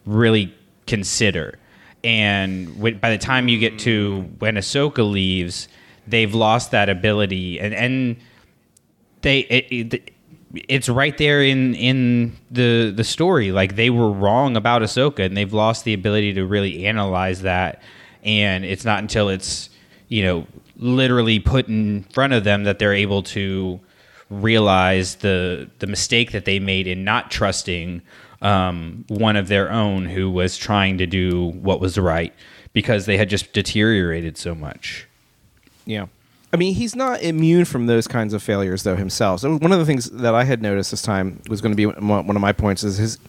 really consider. And by the time you get to when Ahsoka leaves, they've lost that ability, and and they it, it, it's right there in in the the story. Like they were wrong about Ahsoka, and they've lost the ability to really analyze that. And it's not until it's you know literally put in front of them that they're able to realize the the mistake that they made in not trusting um, one of their own who was trying to do what was right because they had just deteriorated so much. Yeah. I mean, he's not immune from those kinds of failures, though himself. So one of the things that I had noticed this time was going to be one of my points is his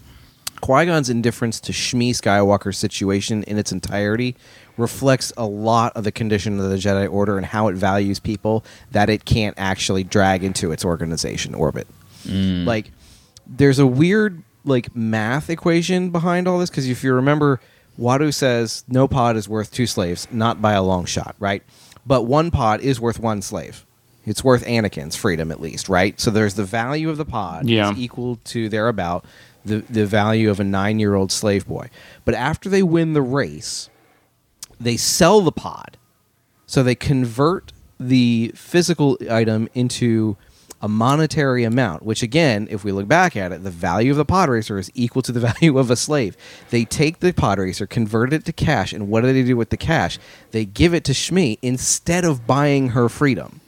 Qui Gon's indifference to Shmi Skywalker's situation in its entirety reflects a lot of the condition of the Jedi Order and how it values people that it can't actually drag into its organization orbit. Mm. Like, there's a weird like math equation behind all this because if you remember, Watto says no pod is worth two slaves, not by a long shot, right? But one pod is worth one slave. It's worth Anakin's freedom at least, right? So there's the value of the pod Yeah. is equal to thereabout the the value of a nine year old slave boy. But after they win the race, they sell the pod. So they convert the physical item into a monetary amount, which again, if we look back at it, the value of the pod racer is equal to the value of a slave. They take the pod racer, convert it to cash, and what do they do with the cash? They give it to Shmi instead of buying her freedom.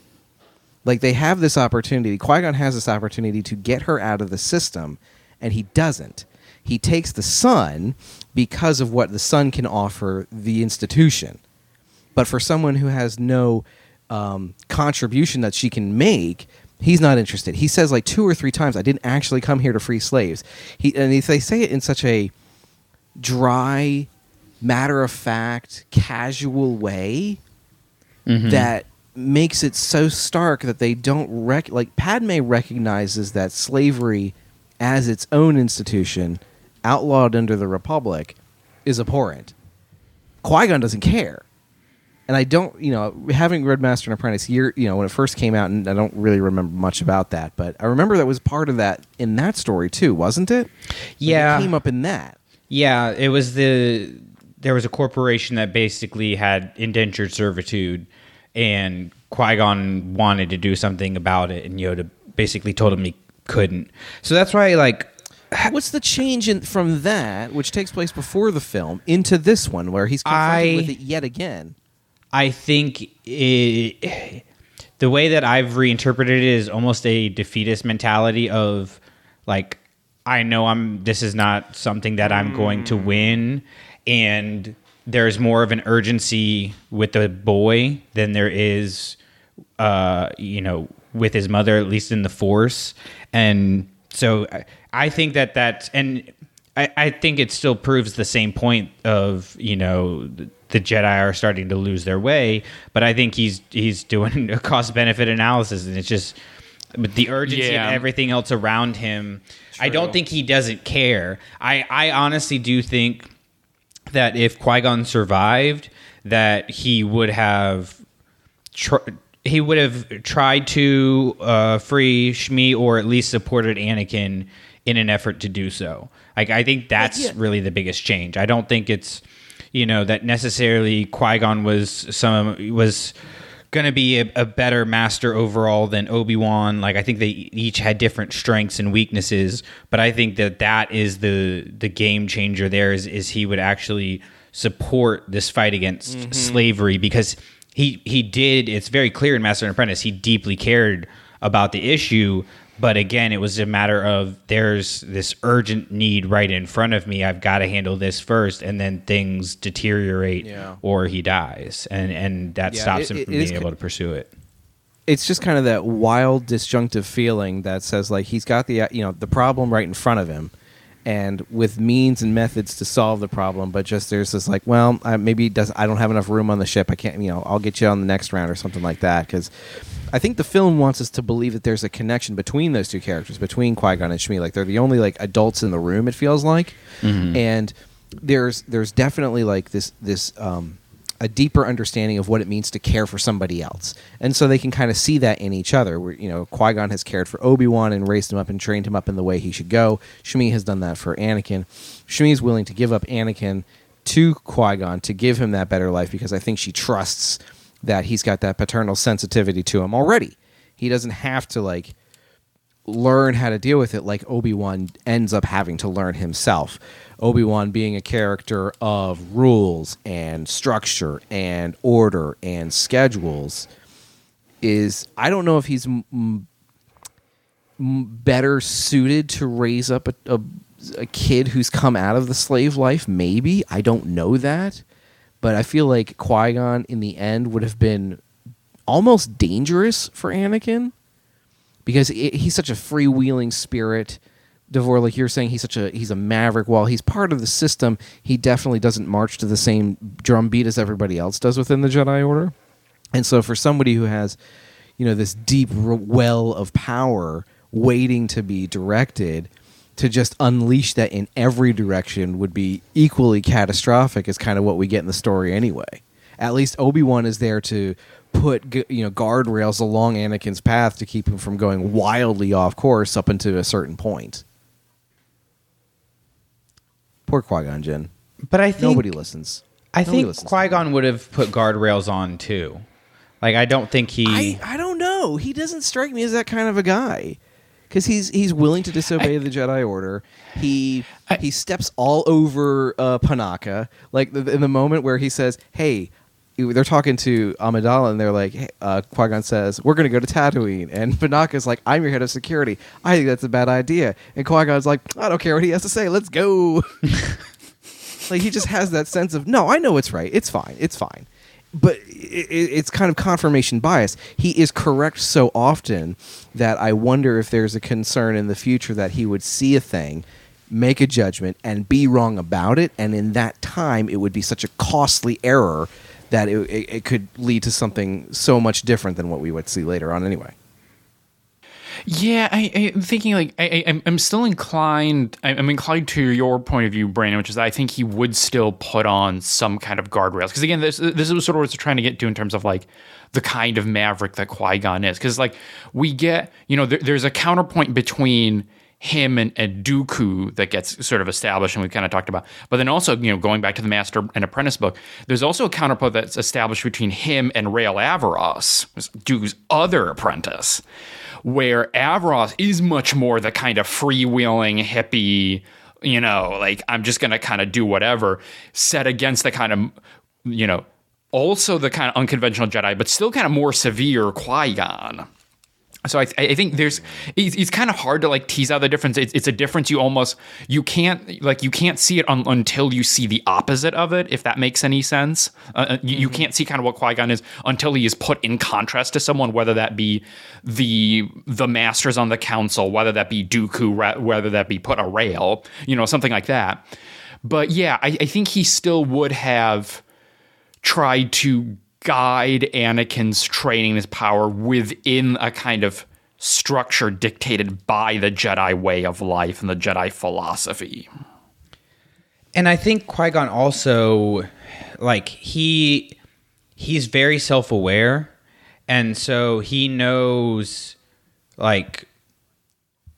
Like they have this opportunity. Qui Gon has this opportunity to get her out of the system, and he doesn't. He takes the son because of what the son can offer the institution. But for someone who has no um, contribution that she can make, he's not interested. He says like two or three times, "I didn't actually come here to free slaves." He and if they say it in such a dry, matter of fact, casual way mm-hmm. that makes it so stark that they don't rec like Padme recognizes that slavery as its own institution, outlawed under the Republic, is abhorrent. Qui Gon doesn't care, and I don't, you know, having read Master and Apprentice year, you know, when it first came out, and I don't really remember much about that, but I remember that was part of that in that story too, wasn't it? Like, Yeah. it came up in that. Yeah, it was the there was a corporation that basically had indentured servitude, and Qui Gon wanted to do something about it, and Yoda basically told him he couldn't. So that's why, like, What's the change in from that, which takes place before the film, into this one, where he's confronted I- with it yet again? I think it, the way that I've reinterpreted it is almost a defeatist mentality of like I know I'm this is not something that I'm going to win. And there's more of an urgency with the boy than there is uh you know with his mother at least in the force. And so I, I think that that and I, I think it still proves the same point of you know the, Jedi are starting to lose their way, but I think he's he's doing a cost benefit analysis, and it's just with the urgency Yeah. of everything else around him. I don't think he doesn't care. I I honestly do think that if Qui Gon survived, that he would have tr- he would have tried to uh, free Shmi or at least supported Anakin in an effort to do so. Like I think that's yeah. really the biggest change. I don't think it's you know that necessarily Qui Gon was some was going to be a, a better master overall than Obi Wan. Like I think they each had different strengths and weaknesses, but I think that that is the the game changer. There is is he would actually support this fight against mm-hmm. slavery because he he did. It's very clear in Master and Apprentice he deeply cared about the issue. But again, it was a matter of there's this urgent need right in front of me. I've got to handle this first, and then things deteriorate Yeah. or he dies, and and that Yeah, stops it- him from being able to pursue it. It's just kind of that wild, disjunctive feeling that says like he's got the you know the problem right in front of him, and with means and methods to solve the problem, but just there's this like, well, I, maybe it does I don't have enough room on the ship. I can't, you know, I'll get you on the next round or something like that because. I think the film wants us to believe that there's a connection between those two characters, between Qui Gon and Shmi. Like they're the only like adults in the room. It feels like, and there's there's definitely like this this um, a deeper understanding of what it means to care for somebody else, and so they can kind of see that in each other. Where you know Qui Gon has cared for Obi Wan and raised him up and trained him up in the way he should go. Shmi has done that for Anakin. Shmi is willing to give up Anakin to Qui Gon to give him that better life because I think she trusts that he's got that paternal sensitivity to him already. He doesn't have to like learn how to deal with it like Obi-Wan ends up having to learn himself. Obi-Wan being a character of rules and structure and order and schedules is I don't know if he's m- m- better suited to raise up a, a a kid who's come out of the slave life maybe I don't know that but I feel like Qui-Gon in the end would have been almost dangerous for Anakin because i he's such a freewheeling spirit. Davor, like you're saying, he's such a he's a maverick. While he's part of the system, he definitely doesn't march to the same drum beat as everybody else does within the Jedi Order. And so, for somebody who has, you know, this deep well of power waiting to be directed, to just unleash that in every direction would be equally catastrophic. Is kind of what we get in the story anyway. At least Obi Wan is there to put you know guardrails along Anakin's path to keep him from going wildly off course up into a certain point. Poor Qui Gon Jinn. But I think Nobody listens. I Nobody think Qui Gon would have put guardrails on too. Like I don't think he. I, I don't know. He doesn't strike me as that kind of a guy. Because he's he's willing to disobey the Jedi Order. He he steps all over uh, Panaka. Like the, in the moment where he says, "Hey," they're talking to Amidala, and they're like, hey, uh, "Qui Gon says we're going to go to Tatooine," and Panaka's like, "I'm your head of security. I think that's a bad idea." And Qui Gon's like, "I don't care what he has to say. Let's go." like he just has that sense of, "No, I know it's right. It's fine. It's fine." but it, it's kind of confirmation bias. He is correct so often that I wonder if there's a concern in the future that he would see a thing, make a judgment, and be wrong about it, and in that time it would be such a costly error that it, it, it could lead to something so much different than what we would see later on anyway. Yeah, I, I'm thinking like I, I, I'm- I'm still inclined. I'm inclined to your point of view, Brandon, which is I think he would still put on some kind of guardrails because again, this this is sort of what we're trying to get to in terms of like the kind of maverick that Qui Gon is. Because like we get, you know, there, there's a counterpoint between him and, and Dooku that gets sort of established, and we kind of talked about. But then also, you know, going back to the Master and Apprentice book, there's also a counterpoint that's established between him and Rael Averross, Dooku's other apprentice, where Avaros is much more the kind of freewheeling hippie, you know, like I'm just gonna kind of do whatever, set against the kind of, you know, also the kind of unconventional Jedi, but still kind of more severe Qui Gon. So I, I think there's it's, it's kind of hard to like tease out the difference. It's, it's a difference you almost you can't like you can't see it un, until you see the opposite of it. If that makes any sense, uh, uh, you, you can't see kind of what Qui Gon is until he is put in contrast to someone, whether that be the the masters on the council, whether that be Dooku, whether that be put a rail, you know, something like that. But yeah, I, I think he still would have tried to guide Anakin's training his power within a kind of structure dictated by the Jedi way of life and the Jedi philosophy. and I think Qui Gon also, like he, he's very self aware, and so he knows, like,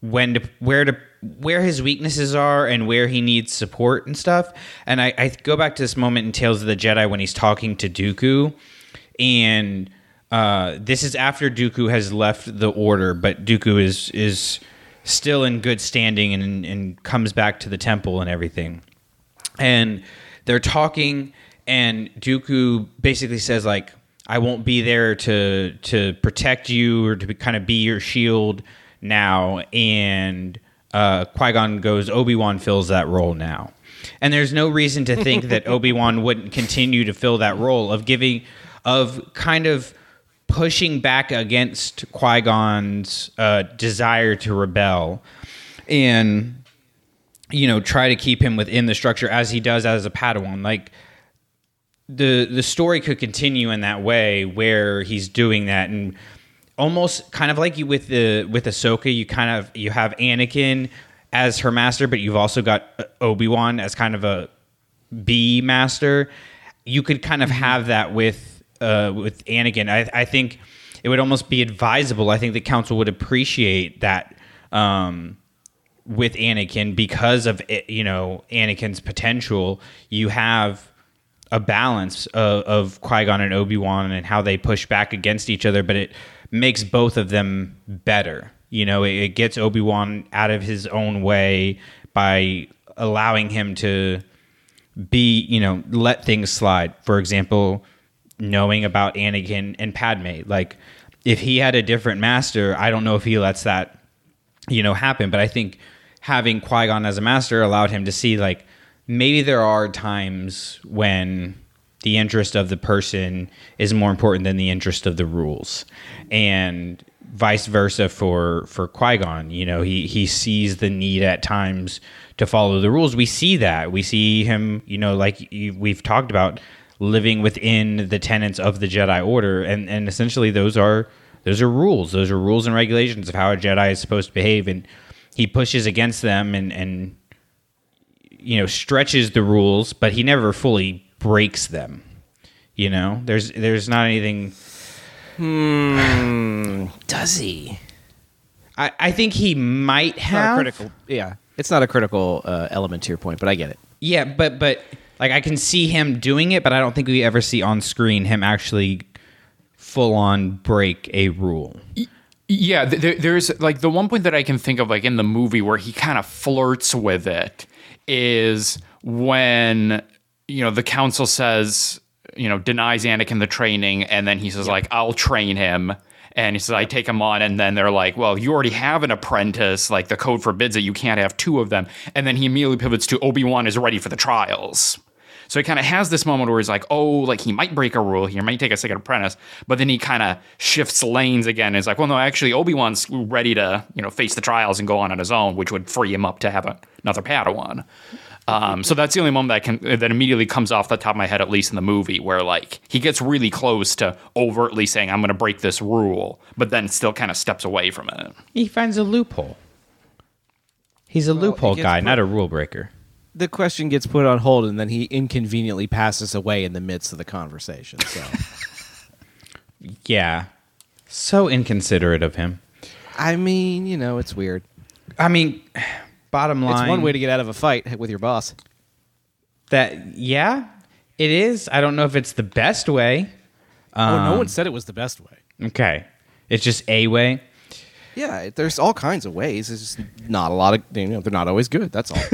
when to where to where his weaknesses are and where he needs support and stuff. And I, I go back to this moment in Tales of the Jedi when he's talking to Dooku, and uh, this is after Dooku has left the Order, but Dooku is is still in good standing and and comes back to the temple and everything. And they're talking and Dooku basically says like I won't be there to to protect you or to be, kind of be your shield now. And uh, Qui-Gon goes Obi-Wan fills that role now. And there's no reason to think that Obi-Wan wouldn't continue to fill that role of giving of kind of pushing back against Qui-Gon's uh, desire to rebel and you know try to keep him within the structure as he does as a padawan. Like the the story could continue in that way where he's doing that and almost kind of like you with the with Ahsoka you kind of you have Anakin as her master but you've also got uh, Obi-Wan as kind of a B master. You could kind of have that with uh with Anakin. I I think it would almost be advisable. I think the council would appreciate that um with Anakin because of it, you know Anakin's potential. You have a balance of, of Qui Gon and Obi Wan and how they push back against each other, but it makes both of them better. You know, it, it gets Obi Wan out of his own way by allowing him to be, you know, let things slide. For example, knowing about Anakin and Padme. Like, if he had a different master, I don't know if he lets that you know happen but i think having qui-gon as a master allowed him to see like maybe there are times when the interest of the person is more important than the interest of the rules, and vice versa for for Qui Gon. You know, he he sees the need at times to follow the rules. We see that. We see him. You know, like we've talked about living within the tenets of the Jedi Order, and and essentially those are those are rules. Those are rules and regulations of how a Jedi is supposed to behave, and he pushes against them and and you know stretches the rules, but he never fully breaks them. You know, there's there's not anything. Does he? I, I think he might Not a have critical. Yeah, it's not a critical uh, element to your point, but I get it. Yeah, but but like I can see him doing it, but I don't think we ever see on screen him actually full on break a rule. Yeah, there, there's like the one point that I can think of, like in the movie, where he kind of flirts with it, is when you know the council says, you know, denies Anakin the training, and then he says like, "I'll train him." And he says, I take him on. And then they're like, well, you already have an apprentice. Like, the code forbids it. You can't have two of them. And then he immediately pivots to Obi Wan is ready for the trials. So he kind of has this moment where he's like, oh, like he might break a rule here, might take a second apprentice, but then he kind of shifts lanes again. And is like, well, no, actually, Obi Wan's ready to, you know, face the trials and go on on his own, which would free him up to have a, another Padawan. Um, so that's the only moment that can that immediately comes off the top of my head, at least in the movie, where like he gets really close to overtly saying, "I'm going to break this rule," but then still kind of steps away from it. He finds a loophole. He's a loophole guy, put- not a rule breaker. The question gets put on hold, and then he inconveniently passes away in the midst of the conversation. So, Yeah. So inconsiderate of him. I mean, you know, it's weird. I mean, bottom line It's one way to get out of a fight with your boss. that yeah, it is. I don't know if it's the best way. oh, no one said it was the best way. Okay. It's just a way. Yeah, there's all kinds of ways. It's just not a lot of you know they're not always good. That's all.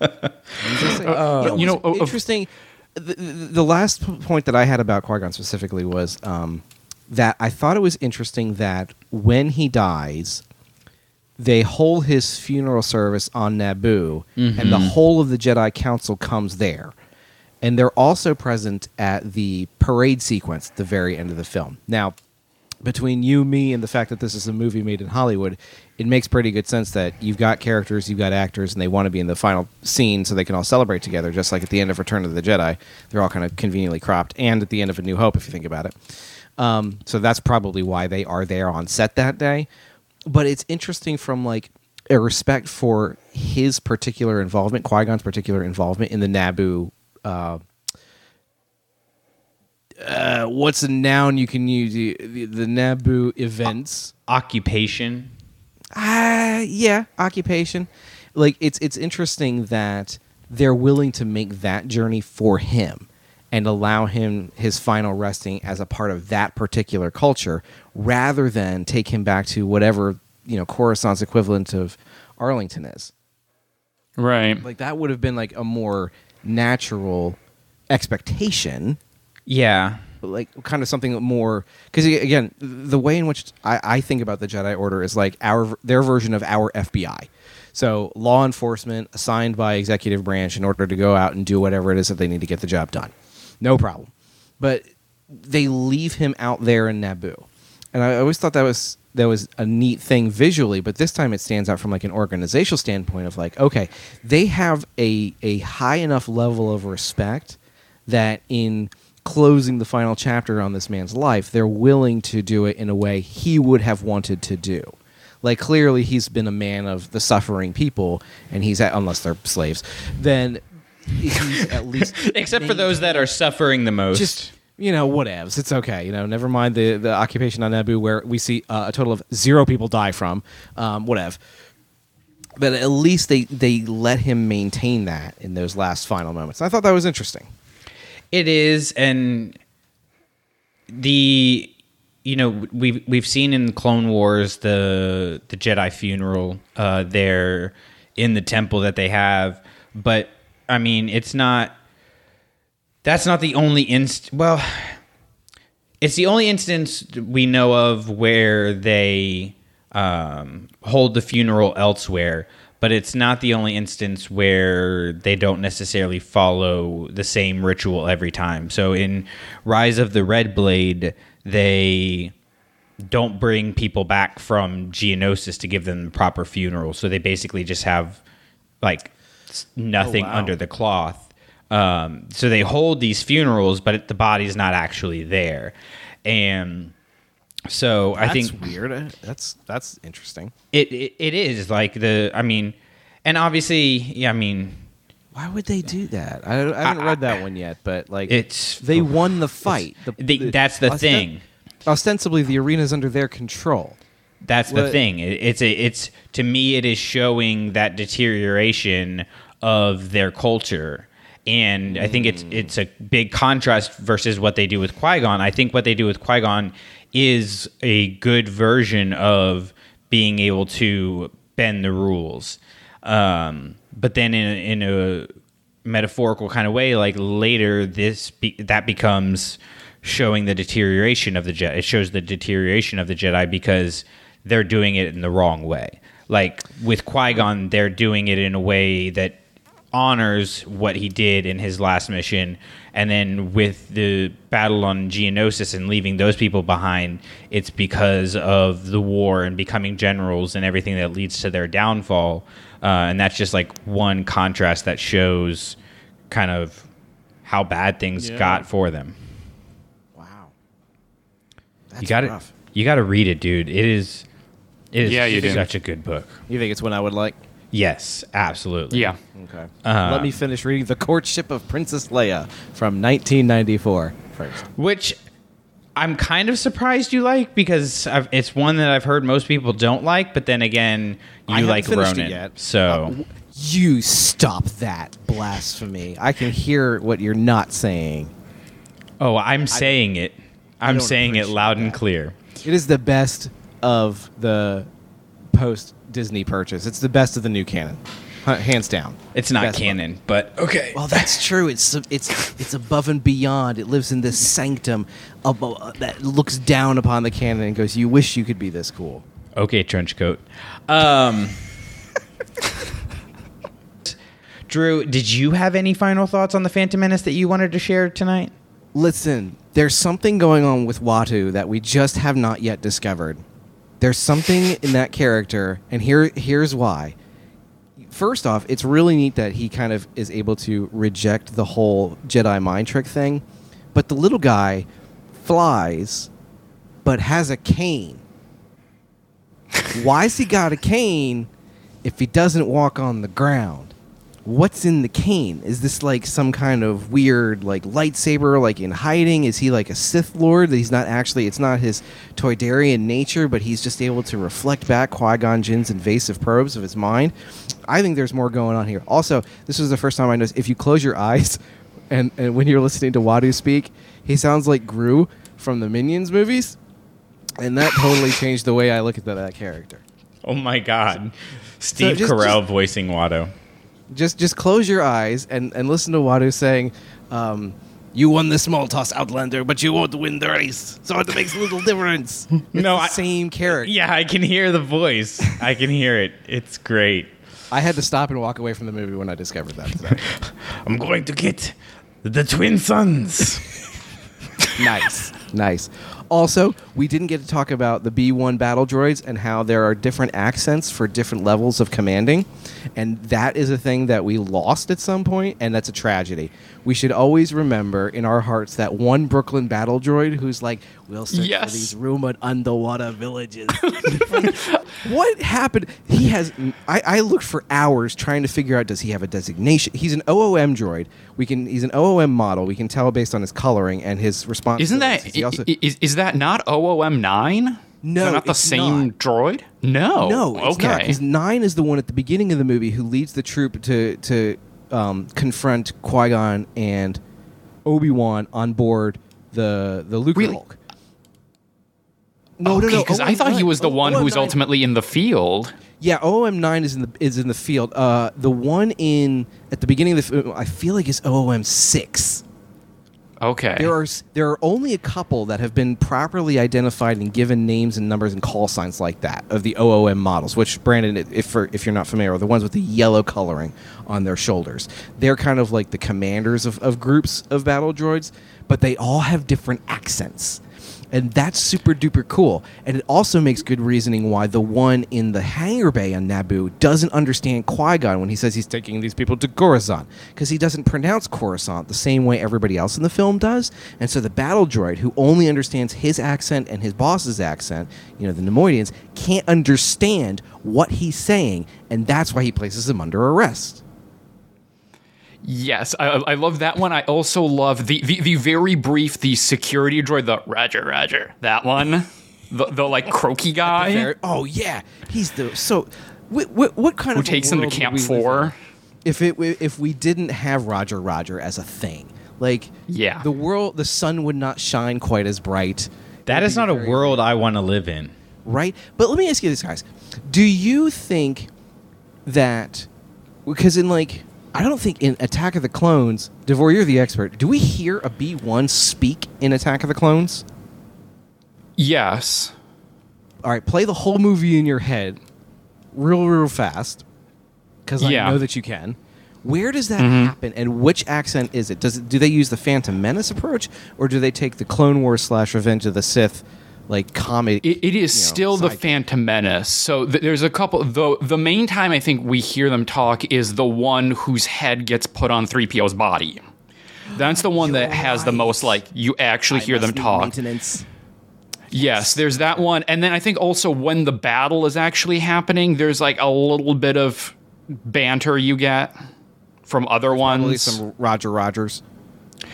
I'm just saying. you you know, know, uh, uh, interesting. The, the, the last point that I had about Qui Gon specifically was um, that I thought it was interesting that when he dies, they hold his funeral service on Naboo, and the whole of the Jedi Council comes there. And they're also present at the parade sequence at the very end of the film. Now, between you, me, and the fact that this is a movie made in Hollywood, it makes pretty good sense that you've got characters, you've got actors, and they want to be in the final scene so they can all celebrate together. Just like at the end of Return of the Jedi, they're all kind of conveniently cropped, and at the end of A New Hope, if you think about it. Um, so that's probably why they are there on set that day. But it's interesting from like a respect for his particular involvement, Qui Gon's particular involvement in the Naboo. Uh, uh, what's a noun you can use? The, the, the Naboo events. Occupation. Ah, yeah, occupation. Like it's it's interesting that they're willing to make that journey for him and allow him his final resting as a part of that particular culture rather than take him back to whatever, you know, Coruscant's equivalent of Arlington is. Right. Like that would have been like a more natural expectation Yeah. like kind of something more because again the way in which I, I think about the jedi order is like our their version of our fbi so law enforcement assigned by executive branch in order to go out and do whatever it is that they need to get the job done no problem but they leave him out there in naboo and i always thought that was that was a neat thing visually but this time it stands out from like an organizational standpoint of like okay they have a a high enough level of respect that in closing the final chapter on this man's life, they're willing to do it in a way he would have wanted to do. Like clearly, he's been a man of the suffering people, and he's at, unless they're slaves, then at least Except for those that are suffering the most. just you know whatevs. It's okay. You know, never mind the the occupation on Naboo where we see uh, a total of zero people die from. Um, whatever. But at least they they let him maintain that in those last final moments. I thought that was interesting. It is, and the you know we've we've seen in Clone Wars the the Jedi funeral uh, there in the temple that they have, but I mean it's not. That's not the only inst. Well, it's the only instance we know of where they um, hold the funeral elsewhere. But it's not the only instance where they don't necessarily follow the same ritual every time. So in Rise of the Red Blade, they don't bring people back from Geonosis to give them the proper funeral. So they basically just have like nothing Oh, wow. under the cloth. Um, so they hold these funerals, but the body's not actually there. And so I think. That's think weird. Uh, That's that's interesting. it, it it is like the I mean, and obviously, yeah, I mean, Why would they do that? I, I haven't read that one yet, but like It's- they won the fight. The, the- that's the thing. Ostensibly, the arena's under their control. that's the thing. It, it's a, it's to me, it is showing that deterioration of their culture. And I think it's it's a big contrast versus what they do with Qui Gon. I think what they do with Qui Gon is a good version of being able to bend the rules. Um, but then in a, in a metaphorical kind of way, like later this be, that becomes showing the deterioration of the Jedi. It shows the deterioration of the Jedi because they're doing it in the wrong way. Like with Qui Gon, they're doing it in a way that honors what he did in his last mission. And then with the battle on Geonosis and leaving those people behind, it's because of the war and becoming generals and everything that leads to their downfall. Uh, and that's just like one contrast that shows kind of how bad things got for them. Wow. That's you got to rough. you got to read it, dude. It is it is Yeah, you do. such a good book. You think it's one I would like? Yes, absolutely. Yeah. Okay. Uh, Let me finish reading The Courtship of Princess Leia from 1994 first. which I'm kind of surprised you like because I've, it's one that I've heard most people don't like, but then again, you I like finished Ronin. it yet. So Uh, you stop that blasphemy. I can hear what you're not saying. oh, I'm saying it. I'm saying it appreciate loud and clear. It is the best of the post Disney purchase. It's the best of the new canon, H- hands down. It's not Best book. canon, but okay. Well, that's true. It's it's it's above and beyond. It lives in this sanctum abo- that looks down upon the canon and goes, "You wish you could be this cool." Okay, trench coat. Um, Drew, did you have any final thoughts on the Phantom Menace that you wanted to share tonight? Listen, there's something going on with Watto that we just have not yet discovered. There's something in that character, and here here's why. First off, it's really neat that he kind of is able to reject the whole Jedi mind trick thing, but the little guy flies but has a cane. Why's he got a cane if he doesn't walk on the ground? What's in the cane? Is this like some kind of weird like lightsaber like in hiding? Is he like a Sith Lord that he's not actually it's not his Toydarian nature, but he's just able to reflect back Qui-Gon Jinn's invasive probes of his mind? I think there's more going on here. Also, this was the first time I noticed if you close your eyes and, and when you're listening to Watto speak, he sounds like Gru from the Minions movies. And that totally changed the way I look at that, that character. Oh my God, Steve just- Carell just- voicing Watto. Just just close your eyes and, and listen to Watto saying, um, "You won the small toss, Outlander, but you won't win the race, so it makes little difference." It's No, the I- same character. Yeah, I can hear the voice. I can hear it. It's great. I had to stop and walk away from the movie when I discovered that. I'm going to get the twin sons. nice, nice. Also, we didn't get to talk about the B1 battle droids and how there are different accents for different levels of commanding. And that is a thing that we lost at some point, and that's a tragedy. We should always remember in our hearts that one Brooklyn battle droid who's like, we'll search Yes. for these rumored underwater villages. what happened? He has. I, I looked for hours trying to figure out does he have a designation? He's an OOM droid. We can. He's an OOM model. We can tell based on his coloring and his response. Isn't that also, is, is that not OOM nine? No, not the it's same not. droid. No, no, it's okay. Because nine is the one at the beginning of the movie who leads the troop to to um, confront Qui Gon and Obi Wan on board the the Luke Really? Hulk. No, no, okay, no. because I thought he was the one who was ultimately in the field. Yeah, OOM nine is in the is in the field. Uh, the one in at the beginning of the film, I feel like is OOM six. Okay. There are there are only a couple that have been properly identified and given names and numbers and call signs like that of the OOM models. Which Brandon, if if you're not familiar, are the ones with the yellow coloring on their shoulders. They're kind of like the commanders of, of groups of battle droids, but they all have different accents. And that's super duper cool. And it also makes good reasoning why the one in the hangar bay on Naboo doesn't understand Qui Gon when he says he's taking these people to Coruscant. Because he doesn't pronounce Coruscant the same way everybody else in the film does. And so the battle droid, who only understands his accent and his boss's accent, you know, the Neimoidians, can't understand what he's saying. And that's why he places him under arrest. Yes, I, I love that one. I also love the, the, the very brief the security droid, the Roger Roger. That one, the, the like croaky guy Very- oh, yeah. He's the. So. What, what, what kind who of a takes him to Camp we Four. if it if we didn't have Roger Roger as a thing, like Yeah. the world, the sun would not shine quite as bright. That It is would not a very- world I want to live in. right? But let me ask you this, guys: Do you think that because in like I don't think in Attack of the Clones, Davor, you're the expert. Do we hear a B one speak in Attack of the Clones? Yes. All right, play the whole movie in your head, real, real fast, because I Yeah. know that you can. Where does that mm-hmm. happen, and which accent is it? Does it, do they use the Phantom Menace approach, or do they take the Clone Wars slash Revenge of the Sith, like comic? It, it is you know, still the Phantom Menace. So th- there's a couple. The the main time I think we hear them talk is the one whose head gets put on 3PO's body. That's the one that has the most like you actually hear them talk. Maintenance. Yes, there's that one. And then I think also when the battle is actually happening, there's like a little bit of banter you get from other Probably ones. some Roger Rogers.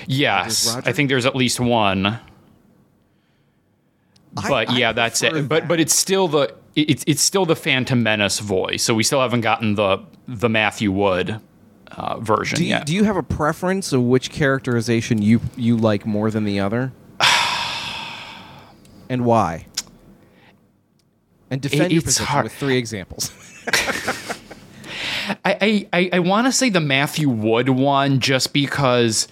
yes, Roger? I think there's at least one. I- But I yeah, that's it. But that. but it's still the it's it's still the Phantom Menace voice. So we still haven't gotten the the Matthew Wood uh, version Do you, yet. do you have a preference of which characterization you you like more than the other? and why? And defend It- your position hard. with three examples. I I, I want to say the Matthew Wood one just because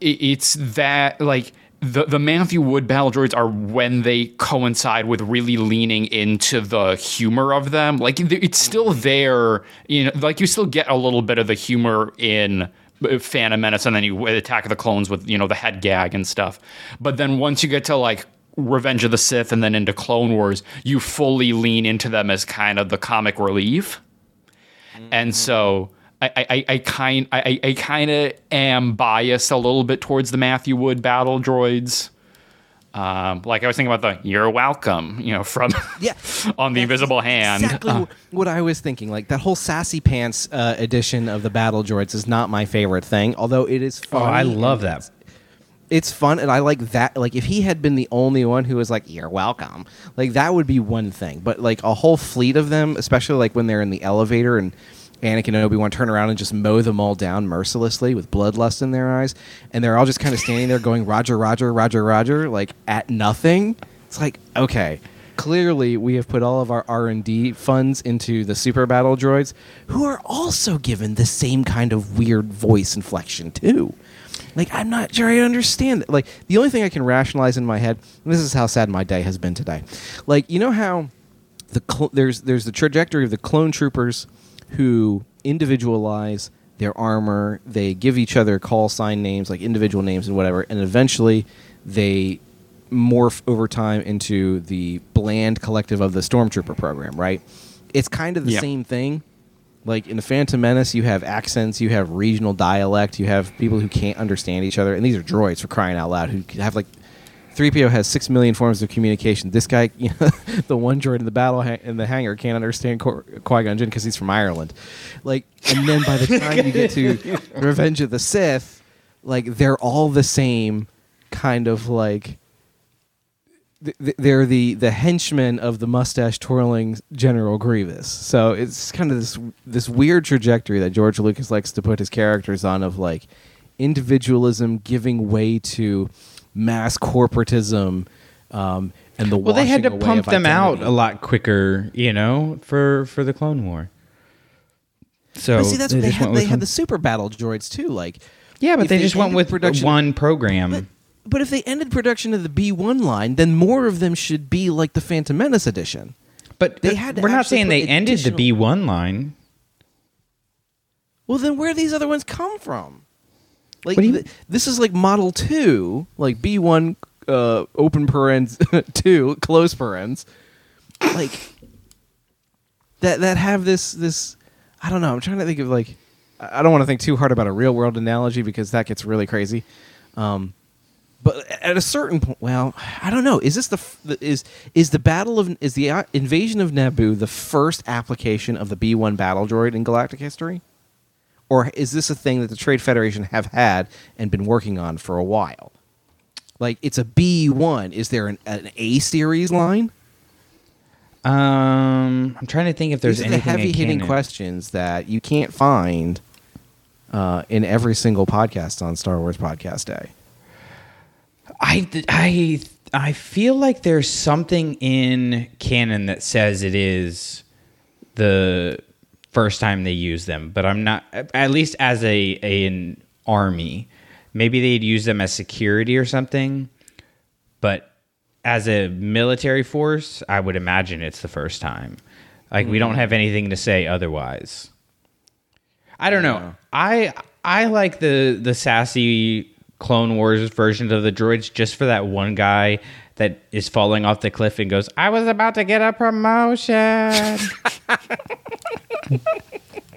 it, it's that like the the Matthew Wood battle droids are when they coincide with really leaning into the humor of them. Like it's still there, you know, like you still get a little bit of the humor in uh, Phantom Menace, and then you Attack of the Clones with you know the head gag and stuff. But then once you get to like Revenge of the Sith and then into Clone Wars, you fully lean into them as kind of the comic relief and so I, I, I kind I, I kind of am biased a little bit towards the Matthew Wood battle droids. Um, like I was thinking about the "You're welcome," you know, from Yeah. on the Invisible Hand. Exactly Uh, what I was thinking. Like that whole sassy pants uh, edition of the battle droids is not my favorite thing. Although it is fun. Oh. I love that. it's fun and I like that like if he had been the only one who was like you're welcome like that would be one thing but like a whole fleet of them especially like when they're in the elevator and Anakin and Obi-Wan turn around and just mow them all down mercilessly with bloodlust in their eyes and they're all just kind of standing there going roger roger roger roger like at nothing it's like okay clearly we have put all of our r&d funds into the super battle droids who are also given the same kind of weird voice inflection too like I'm not sure I understand. Like the only thing I can rationalize in my head, and this is how sad my day has been today. Like you know how the cl- there's there's the trajectory of the clone troopers who individualize their armor. They give each other call sign names, like individual names and whatever, and eventually they morph over time into the bland collective of the stormtrooper program. Right? It's kind of the Yeah. same thing like in the Phantom Menace, you have accents, you have regional dialect, you have people who can't understand each other, and these are droids for crying out loud who have like. 3PO has six million forms of communication. This guy, you know, the one droid in the battle ha- in the hangar, can't understand Qui Gon Jinn because he's from Ireland. Like, and then by the time you get to Revenge of the Sith, like they're all the same kind of like th- th- they're the the henchmen of the mustache twirling General Grievous. So it's kind of this this weird trajectory that George Lucas likes to put his characters on of like individualism giving way to mass corporatism um, and the Well, they had to pump of them out a lot quicker, you know, for for the Clone War. So But see, that's they what they had. They had one- the super battle droids too. Like Yeah, but they, they just went with production- one program. But if they ended production of the B1 line, then more of them should be like the Phantom Menace edition. But They had. We're not saying they ended the B1 line. Well, then where do these other ones come from? Like you- th- this is like Model Two, like B one uh, open parens two close parens, like that that have this this. I don't know. I'm trying to think of like. I don't want to think too hard about a real world analogy because that gets really crazy. Um, but at a certain point, well, I don't know. Is this the f- is is the battle of is the uh, invasion of Naboo the first application of the B one battle droid in galactic history? Or is this a thing that the Trade Federation have had and been working on for a while? Like it's a B one. Is there an, an A series line? Um, I'm trying to think if there's These are the heavy hitting questions that you can't find uh, in every single podcast on Star Wars Podcast Day. I I I feel like there's something in canon that says it is the first time they use them, but I'm not at least as a, a an army. Maybe they'd use them as security or something, but as a military force, I would imagine it's the first time. Like we don't hmm. have anything to say otherwise. I don't know. I I like the the sassy Clone Wars versions of the droids just for that one guy that is falling off the cliff and goes, "I was about to get a promotion."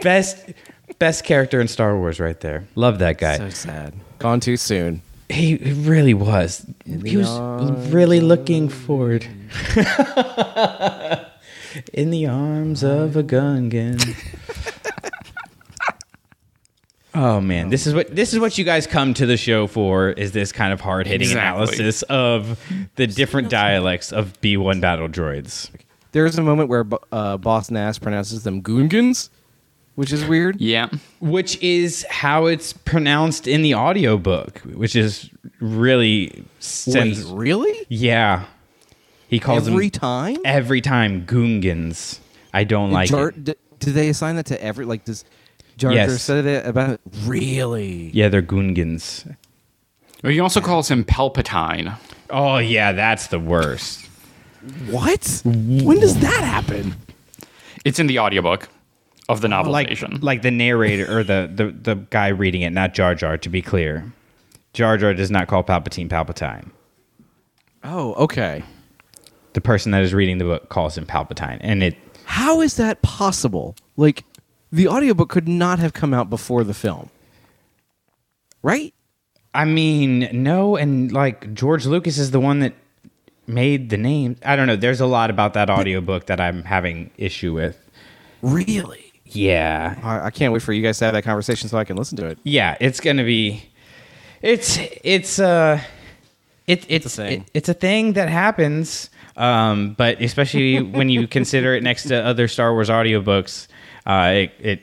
best best character in Star Wars right there. Love that guy. So sad. Gone too soon. he, really was. He was really looking forward. in the arms of a Gungan. Oh man, this is what this is what you guys come to the show for is this kind of hard hitting Exactly. analysis of the different dialects of B one battle droids. There's a moment where uh, Boss Nass pronounces them Goongans, which is weird. Yeah. Which is how it's pronounced in the audiobook, which is really Wait, really? Yeah. He calls Every them time? every time Goongans. I don't like Jar- it. d- do they assign that to every like does Jar Jar Yes. say that about really? Yeah, they're Goongans. Well, he also calls him Palpatine. Oh yeah, that's the worst. What? When does that happen? It's in the audiobook of the Like novelization. like the narrator or the, the the guy reading it, not Jar Jar. To be clear, Jar Jar does not call Palpatine Palpatine. Oh, okay. The person that is reading the book calls him Palpatine, and it How is that possible? Like the audiobook could not have come out before the film. Right? I mean, no, and like George Lucas is the one that made the name. I don't know. There's a lot about that audiobook that I'm having issue with. Really? Yeah. I, I can't wait for you guys to have that conversation so I can listen to it. Yeah, it's going to be it's it's uh it, it's a thing. it- it's a thing that happens um but especially when you consider it next to other Star Wars audiobooks uh it, it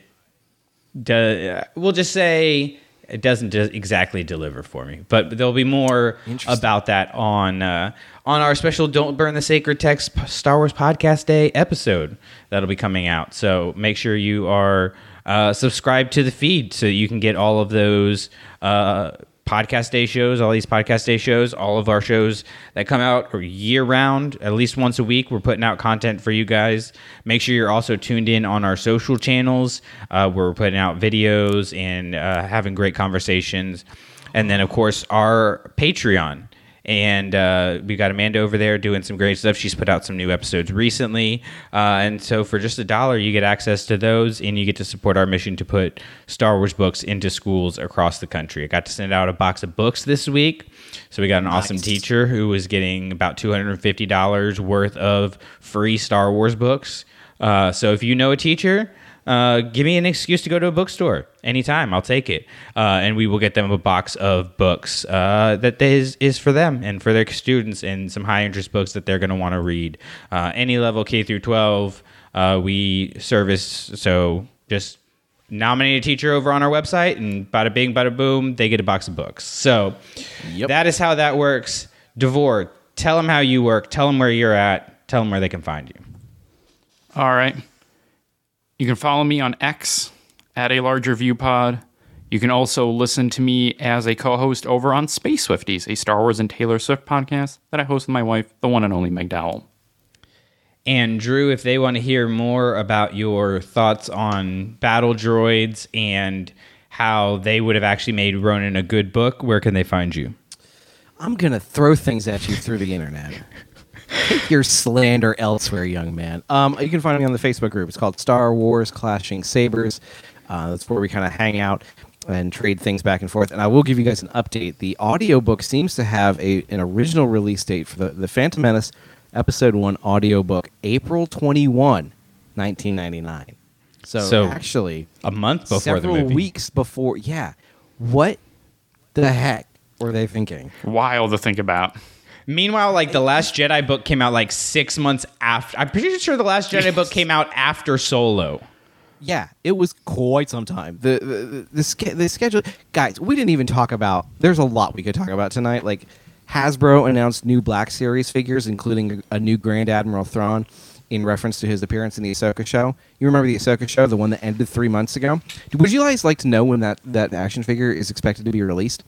does we'll just say it doesn't exactly deliver for me but there'll be more about that on uh on our special don't burn the sacred text star wars podcast day episode that'll be coming out. So make sure you are uh subscribed to the feed so you can get all of those uh podcast day shows, all these podcast day shows, all of our shows that come out year round, at least once a week. We're putting out content for you guys. Make sure you're also tuned in on our social channels uh, where we're putting out videos and uh, having great conversations. And then, of course, our Patreon. And uh, we got Amanda over there doing some great stuff. She's put out some new episodes recently. Uh, and so for just a dollar, you get access to those and you get to support our mission to put Star Wars books into schools across the country. I got to send out a box of books this week. So we got an awesome teacher who was getting about $250 worth of free Star Wars books. Uh, so if you know a teacher, uh, give me an excuse to go to a bookstore anytime. I'll take it, uh, and we will get them a box of books uh, that is is for them and for their students, and some high interest books that they're going to want to read. Uh, any level K through twelve, uh, we service. So just nominate a teacher over on our website, and bada bing, bada boom, they get a box of books. So that is how that works. Davor, tell them how you work. Tell them where you're at. Tell them where they can find you. All right. You can follow me on X at a larger view pod. You can also listen to me as a co host over on Space Swifties, a Star Wars and Taylor Swift podcast that I host with my wife, the one and only Meg Dowell. And Drew, if they want to hear more about your thoughts on battle droids and how they would have actually made Ronin a good book, where can they find you? I'm gonna throw things at you through the internet. Take your slander elsewhere, young man. Um, you can find me on the Facebook group. It's called Star Wars Clashing Sabers. Uh, that's where we kind of hang out and trade things back and forth. And I will give you guys an update. The audiobook seems to have a an original release date for the, the Phantom Menace Episode 1 audiobook, April 21, 1999. So, So, actually, A month before several the movie. weeks before. Yeah. What the heck were they thinking? Wild to think about. Meanwhile, like the Last Jedi book came out like six months after. I'm pretty sure the Last Jedi book came out after Solo. Yeah, it was quite some time. The the the, the, ske- the schedule, guys. We didn't even talk about. There's a lot we could talk about tonight. Like Hasbro announced new Black Series figures, including a new Grand Admiral Thrawn, in reference to his appearance in the Ahsoka show. You remember the Ahsoka show, the one that ended three months ago? Would you guys like to know when that that action figure is expected to be released?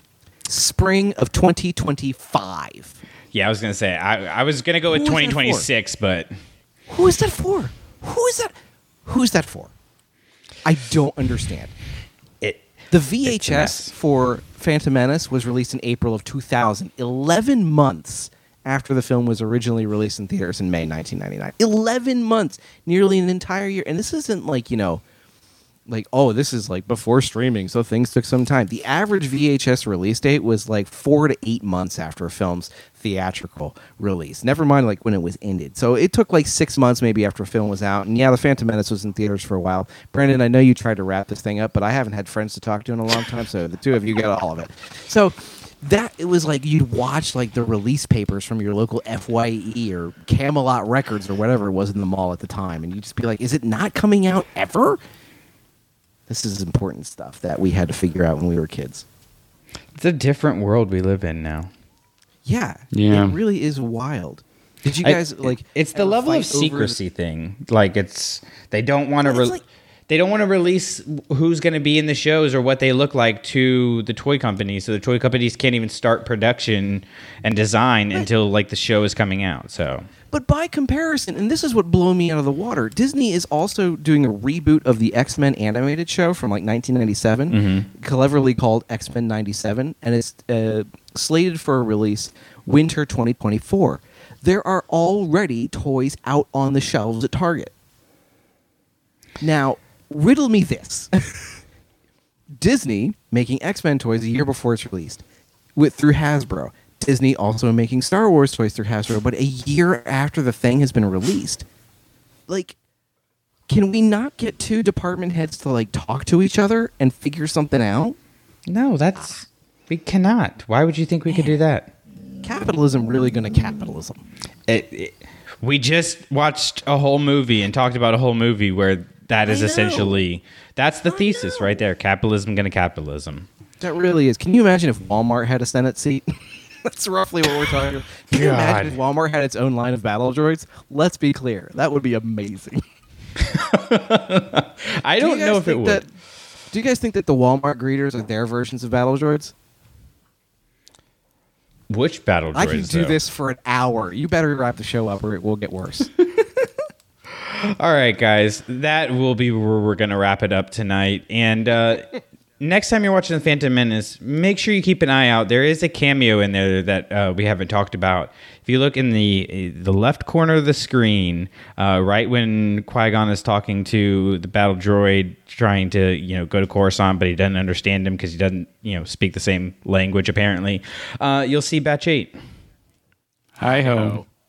Spring of 2025. Yeah, I was gonna say I, I was gonna go with Who that 2026, but Who is that for? Who is that? Who's that for? I don't understand. it The mess. VHS for Phantom Menace was released in April of 2000, 11 months after the film was originally released in theaters in May 1999. 11 months, nearly an entire year. And this isn't like, you know, like, oh, this is like before streaming, so things took some time. The average VHS release date was like four to eight months after a film's theatrical release. Never mind like when it was ended. So it took like six months maybe after a film was out. And yeah, The Phantom Menace was in theaters for a while. Brandon, I know you tried to wrap this thing up, but I haven't had friends to talk to in a long time, so the two of you get all of it. So that it was like you'd watch like the release papers from your local FYE or Camelot Records or whatever it was in the mall at the time, and you'd just be like, "Is it not coming out ever?" This is important stuff that we had to figure out when we were kids. it's a different world we live in now. Yeah, Yeah. it really is wild. Did you I- guys like? It's the level of fight over- secrecy thing. Like it's they don't want to. Well, it's Re- like- they don't want to release who's going to be in the shows or what they look like to the toy companies. So the toy companies can't even start production and design until like the show is coming out. So But by comparison, and this is what blew me out of the water, Disney is also doing a reboot of the X Men animated show from like 1997, cleverly called X Men 97, and it's uh, slated for a release winter 2024. There are already toys out on the shelves at Target. Now, riddle me this. Disney making X Men toys a year before it's released with through Hasbro. Disney also making Star Wars toys through Hasbro, but a year after the thing has been released. Like, can we not get two department heads to like talk to each other and figure something out? no, that's we cannot. Why would you think we could do that? Capitalism really going to capitalism. It, it- we just watched a whole movie and talked about a whole movie where that is essentially that's the I thesis know. right there. Capitalism gonna capitalism. That really is. Can you imagine if Walmart had a Senate seat? That's roughly what we're talking about. Can you imagine if Walmart had its own line of battle droids? Let's be clear. That would be amazing. I Do don't know if it would. That, do you guys think that the Walmart greeters are their versions of battle droids? Which battle droids? I can do though? this for an hour. You better wrap the show up or it will get worse. All right, guys, that will be where we're going to wrap it up tonight. And uh, next time you're watching The Phantom Menace, make sure you keep an eye out. There is a cameo in there that uh, we haven't talked about. If you look in the the left corner of the screen, uh, right when Qui Gon is talking to the battle droid, trying to you know go to Coruscant, but he doesn't understand him because he doesn't you know speak the same language apparently. Uh, you'll see Batch Eight. Hi ho.